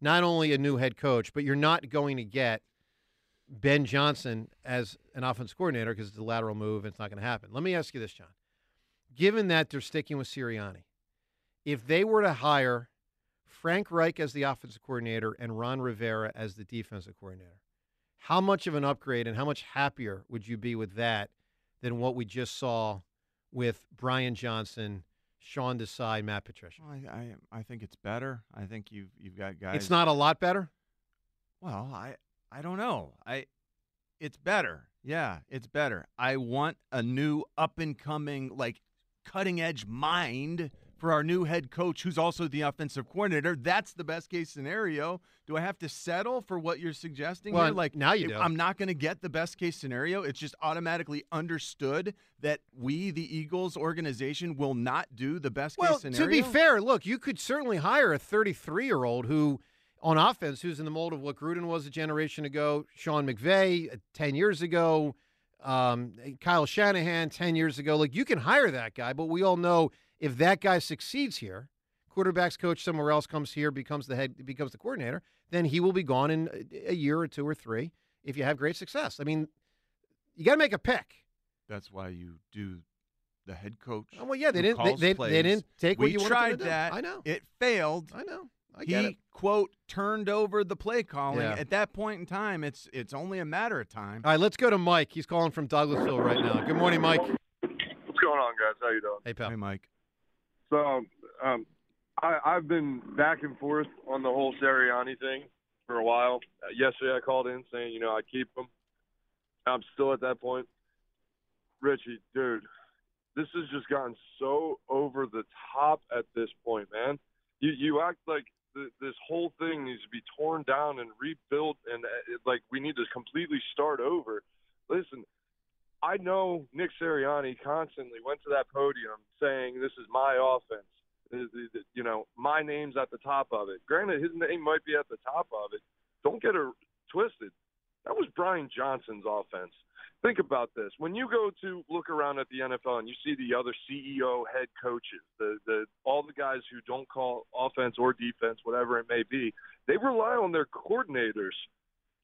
Not only a new head coach, but you're not going to get Ben Johnson as an offensive coordinator because it's a lateral move. And it's not going to happen. Let me ask you this, John. Given that they're sticking with Sirianni, if they were to hire Frank Reich as the offensive coordinator and Ron Rivera as the defensive coordinator, how much of an upgrade and how much happier would you be with that than what we just saw with Brian Johnson, Sean Desai, Matt Patricia? I, I I think it's better. I think you've you've got guys. It's not a lot better. Well, I I don't know. I it's better. Yeah, it's better. I want a new up and coming like cutting edge mind for our new head coach who's also the offensive coordinator. That's the best case scenario. Do I have to settle for what you're suggesting Well, here? Like now you do. I'm not going to get the best case scenario. It's just automatically understood that we the Eagles organization will not do the best Well, case scenario. to be fair, look, you could certainly hire a 33 year old who, on offense, who's in the mold of what Gruden was a generation ago, Sean McVay uh, 10 years ago, um, Kyle Shanahan 10 years ago. Like, you can hire that guy, but we all know if that guy succeeds here, quarterbacks coach somewhere else comes here, becomes the head, becomes the coordinator, then he will be gone in a- a year or two or three if you have great success. I mean, you got to make a pick. That's why you do the head coach. Oh, well, yeah, they didn't- they- they- they didn't take what we you wanted them tried do. that. I know. it failed. I know. I he get it. quote turned over the play calling. Yeah. At that point in time, it's it's only a matter of time. All right, let's go to Mike. He's calling from Douglassville right now. Good morning, Mike. What's going on, guys? How you doing? Hey, pal. Hey, Mike. So, um, I, I've been back and forth on the whole Sirianni thing for a while. Uh, yesterday, I called in saying, you know, I keep him. I'm still at that point. Ritchie, dude, this has just gotten so over the top at this point, man. You you act like th- this whole thing needs to be torn down and rebuilt, and uh, like we need to completely start over. Listen, I know Nick Sirianni constantly went to that podium saying, "This is my offense." You know, my name's at the top of it. Granted, his name might be at the top of it. Don't get it twisted. That was Brian Johnson's offense. Think about this. When you go to look around at the NFL and you see the other CEO, head coaches, the the all the guys who don't call offense or defense, whatever it may be, they rely on their coordinators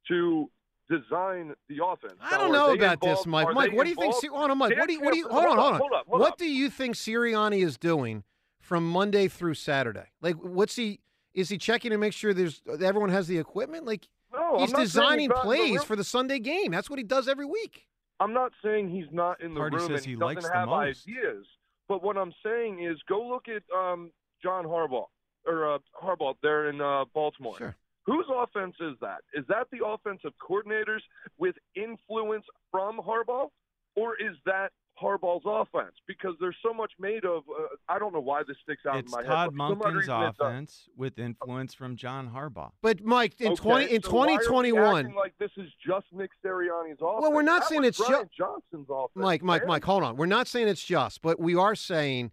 to design the offense. I don't are know they about this, Mike. Mike, what do you think? Hold on, Mike. What do you? What do you? Hold Hold on, hold on. Hold up, hold What up. do you think Sirianni is doing from Monday through Saturday? Like, what's he? Is he checking to make sure there's everyone has the equipment? Like, No, he's I'm designing he's not the plays room. for the Sunday game. That's what he does every week. I'm not saying he's not in the Party room says and he doesn't likes the have most. ideas. But what I'm saying is, go look at um, John Harbaugh or uh, Harbaugh there in uh, Baltimore. Sure. Whose offense is that? Is that the offensive coordinators with influence from Harbaugh, or is that Harbaugh's offense? Because there's so much made of. Uh, I don't know why this sticks out It's in my Todd head. but for some odd Monken's reason it offense with influence from John Harbaugh. But Mike, in Okay, twenty in so why are we twenty twenty one, like this is just Nick Sirianni's offense. Well, we're not That saying it's Brian ju- Johnson's offense. Mike, Mike, man. Mike, hold on. We're not saying it's just, but we are saying.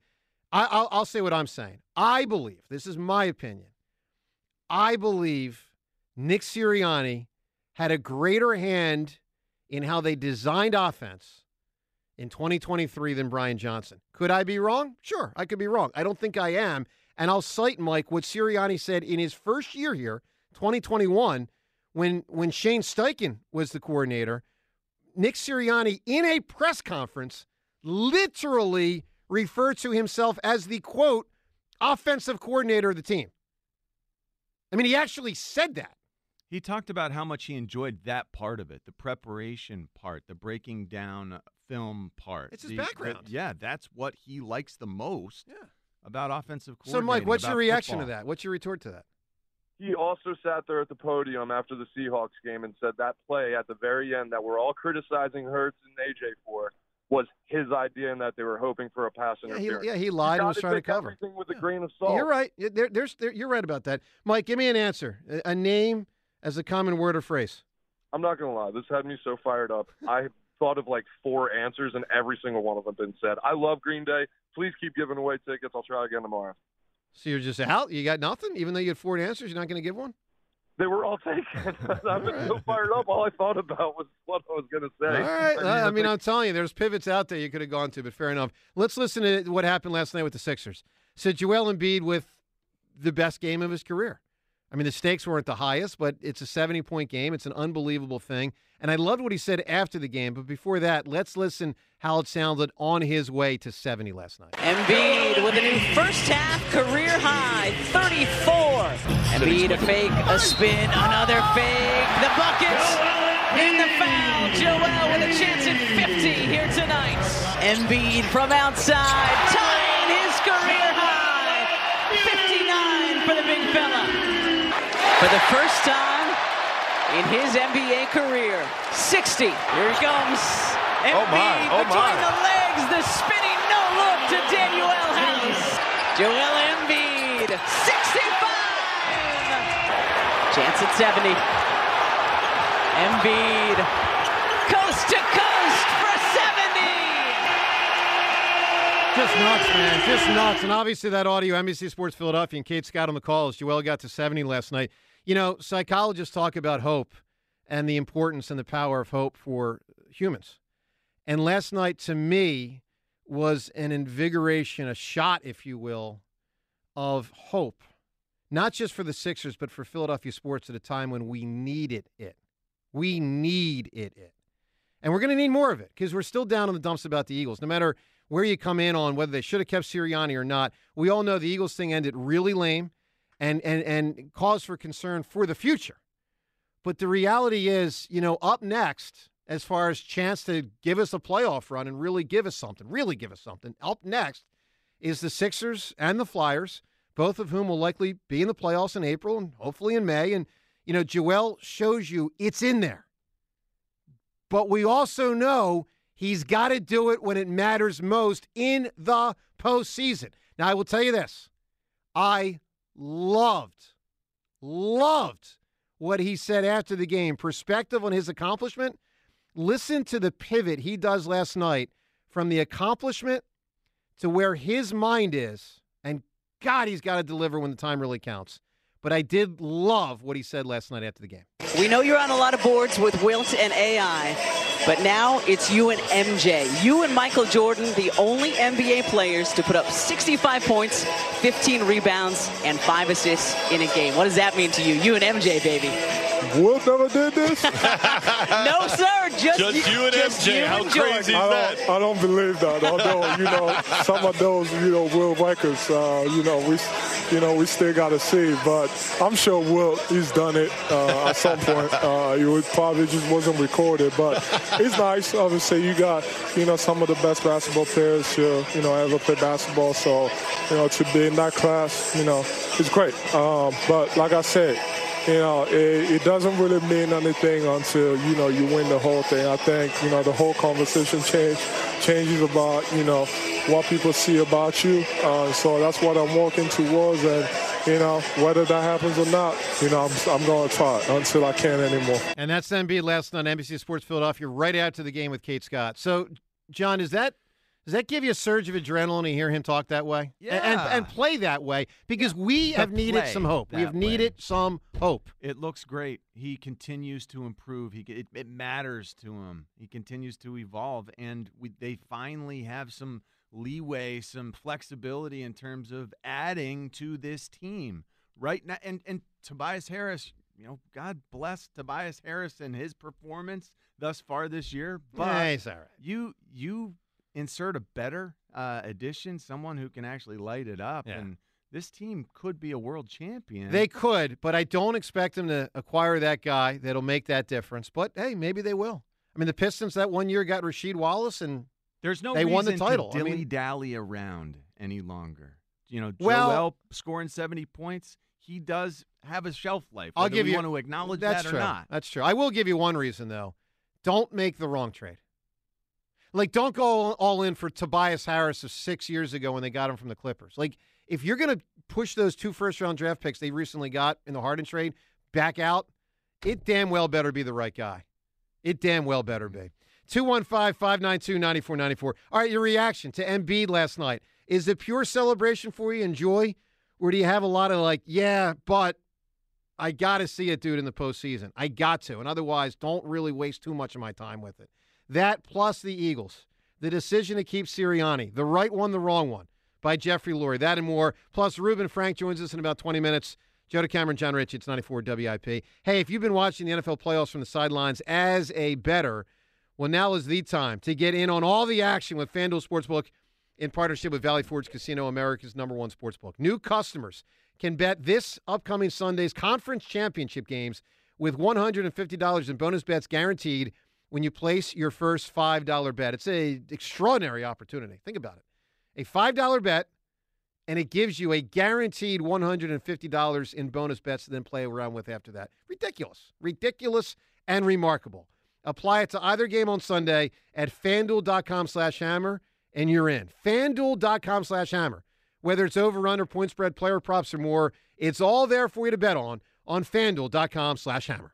I, I'll, I'll say what I'm saying. I believe this is my opinion. I believe Nick Sirianni had a greater hand in how they designed offense in 2023 than Brian Johnson. Could I be wrong? Sure, I could be wrong. I don't think I am. And I'll cite Mike what Sirianni said in his first year here, 2021, when when Shane Steichen was the coordinator. Nick Sirianni in a press conference literally referred to himself as the quote offensive coordinator of the team. I mean, he actually said that. He talked about how much he enjoyed that part of it, the preparation part, the breaking down film part. It's his The- background. the- yeah, that's what he likes the most Yeah. about offensive So. Mike, what's your about reaction to that? What's your retort to that? He also sat there at the podium after the Seahawks game and said that play at the very end that we're all criticizing Hurts and AJ for was his idea and that they were hoping for a pass Yeah, he, interference. yeah, he lied and was trying to cover. Everything with a grain of salt. You're right. There, there's, there, you're right about that. Mike, give me an answer. A, a name as a common word or phrase. I'm not gonna lie, this had me so fired up. I thought of like four answers and every single one of them been said. I love Green Day. Please keep giving away tickets. I'll try again tomorrow. So you're just out. You got nothing, even though you had four answers. You're not going to give one. They were all taken. I've been so fired up. All I thought about was what I was gonna say. All right. I I, I mean, think- I'm telling you, there's pivots out there you could have gone to, but fair enough. Let's listen to what happened last night with the Sixers. So Joel Embiid with the best game of his career. I mean, the stakes weren't the highest, but it's a 70 point game. It's an unbelievable thing. And I loved what he said after the game. But before that, let's listen how it sounded on his way to 70 last night. Embiid with a new first half career high, 34. Embiid a fake, a spin, another fake. The buckets in the foul. Joel with a chance at 50 here tonight. Embiid from outside, tying his career high. 59 for the big fella. For the first time in his NBA career, 60. Here he comes. Embiid Oh, my. Oh, between my. the legs, the spinning no look to Danuel House. Joel Embiid, 65. Chance at 70. Embiid, coast to coast for 70. Just nuts, man. Just nuts. And obviously, that audio, NBC Sports Philadelphia and Kate Scott on the call as Joel got to 70 last night. You know, psychologists talk about hope and the importance and the power of hope for humans. And last night, to me, was an invigoration, a shot, if you will, of hope, not just for the Sixers, but for Philadelphia sports at a time when we needed it. We need it. it. And we're going to need more of it because we're still down in the dumps about the Eagles. No matter where you come in on whether they should have kept Sirianni or not, we all know the Eagles thing ended really lame and, and, and cause for concern for the future. But the reality is, you know, up next, as far as chance to give us a playoff run and really give us something, really give us something, up next is the Sixers and the Flyers, both of whom will likely be in the playoffs in April and hopefully in May. And, you know, Joel shows you it's in there. But we also know he's got to do it when it matters most in the postseason. Now, I will tell you this I loved, loved what he said after the game. Perspective on his accomplishment. Listen to the pivot he does last night from the accomplishment to where his mind is. God, he's got to deliver when the time really counts. But I did love what he said last night after the game. We know you're on a lot of boards with Wilt and AI, but now it's you and MJ. You and Michael Jordan, the only NBA players to put up 65 points, 15 rebounds, and 5 assists in a game. What does that mean to you? You and MJ, baby. Wilt never did this? no, sir. Just, Just you, you and just MJ. you How and crazy Jordan. is I don't, I don't believe that. Although you know some of those, you know, Will records, uh, you know, we, you know, we still got to see. But I'm sure Will, he's done it uh, at some point. Uh, it probably just wasn't recorded, but it's nice. Obviously, you got, you know, some of the best basketball players, uh, you know, ever play basketball. So, you know, to be in that class, you know, it's great. Um, but like I said. You know, it, it doesn't really mean anything until you know you win the whole thing. I think you know the whole conversation change changes about you know what people see about you. Uh, so that's what I'm working towards, and you know whether that happens or not, you know I'm, I'm going to try until I can't anymore. And that's Embiid last night on NBC Sports Philadelphia, right after the game with Kate Scott. So, John, is that does that give you a surge of adrenaline to hear him talk that way? Yeah. And, and play that way because we have needed some hope. We have way. needed some hope. It looks great. He continues to improve. He it, it matters to him. He continues to evolve, and we, they finally have some leeway, some flexibility in terms of adding to this team right now. And and Tobias Harris, you know, God bless Tobias Harris and his performance thus far this year. But Yeah, he's all right. you you insert a better uh, addition, someone who can actually light it up, Yeah. and this team could be a world champion. They could, but I don't expect them to acquire that guy that'll make that difference. But hey, maybe they will. I mean, the Pistons that one year got Rasheed Wallace, and There's no they won the title. to I dilly mean, dally around any longer. You know, Well- scoring 70 points, he does have a shelf life. I'll give you want to acknowledge that's that true. or not. That's true. I will give you one reason though. Don't make the wrong trade. Like, don't go all in for Tobias Harris of six years ago when they got him from the Clippers. Like, if you're going to push those two first round draft picks they recently got in the Harden trade back out, it damn well better be the right guy. It damn well better be. 215 592 9494. All right, your reaction to Embiid last night. Is it pure celebration for you and joy? Or do you have a lot of like, yeah, but I got to see it, dude, in the postseason. I got to. And otherwise, don't really waste too much of my time with it. That plus the Eagles, the decision to keep Sirianni, the right one, the wrong one, by Jeffrey Lurie. That and more. Plus, Reuben Frank joins us in about 20 minutes. Joe DeCamara, Jon Ritchie, it's 94 WIP. Hey, if you've been watching the NFL playoffs from the sidelines as a bettor, well, now is the time to get in on all the action with FanDuel Sportsbook in partnership with Valley Forge Casino, America's number one sportsbook. New customers can bet this upcoming Sunday's conference championship games with $150 in bonus bets guaranteed when you place your first $5 bet. It's a extraordinary opportunity. Think about it. A $5 bet and it gives you a guaranteed $150 in bonus bets to then play around with after that. Ridiculous. Ridiculous and remarkable. Apply it to either game on Sunday at fanduel.com slash hammer, and you're in. Fanduel.com slash hammer. Whether it's over, under, point spread, player props, or more, it's all there for you to bet on on fanduel.com slash hammer.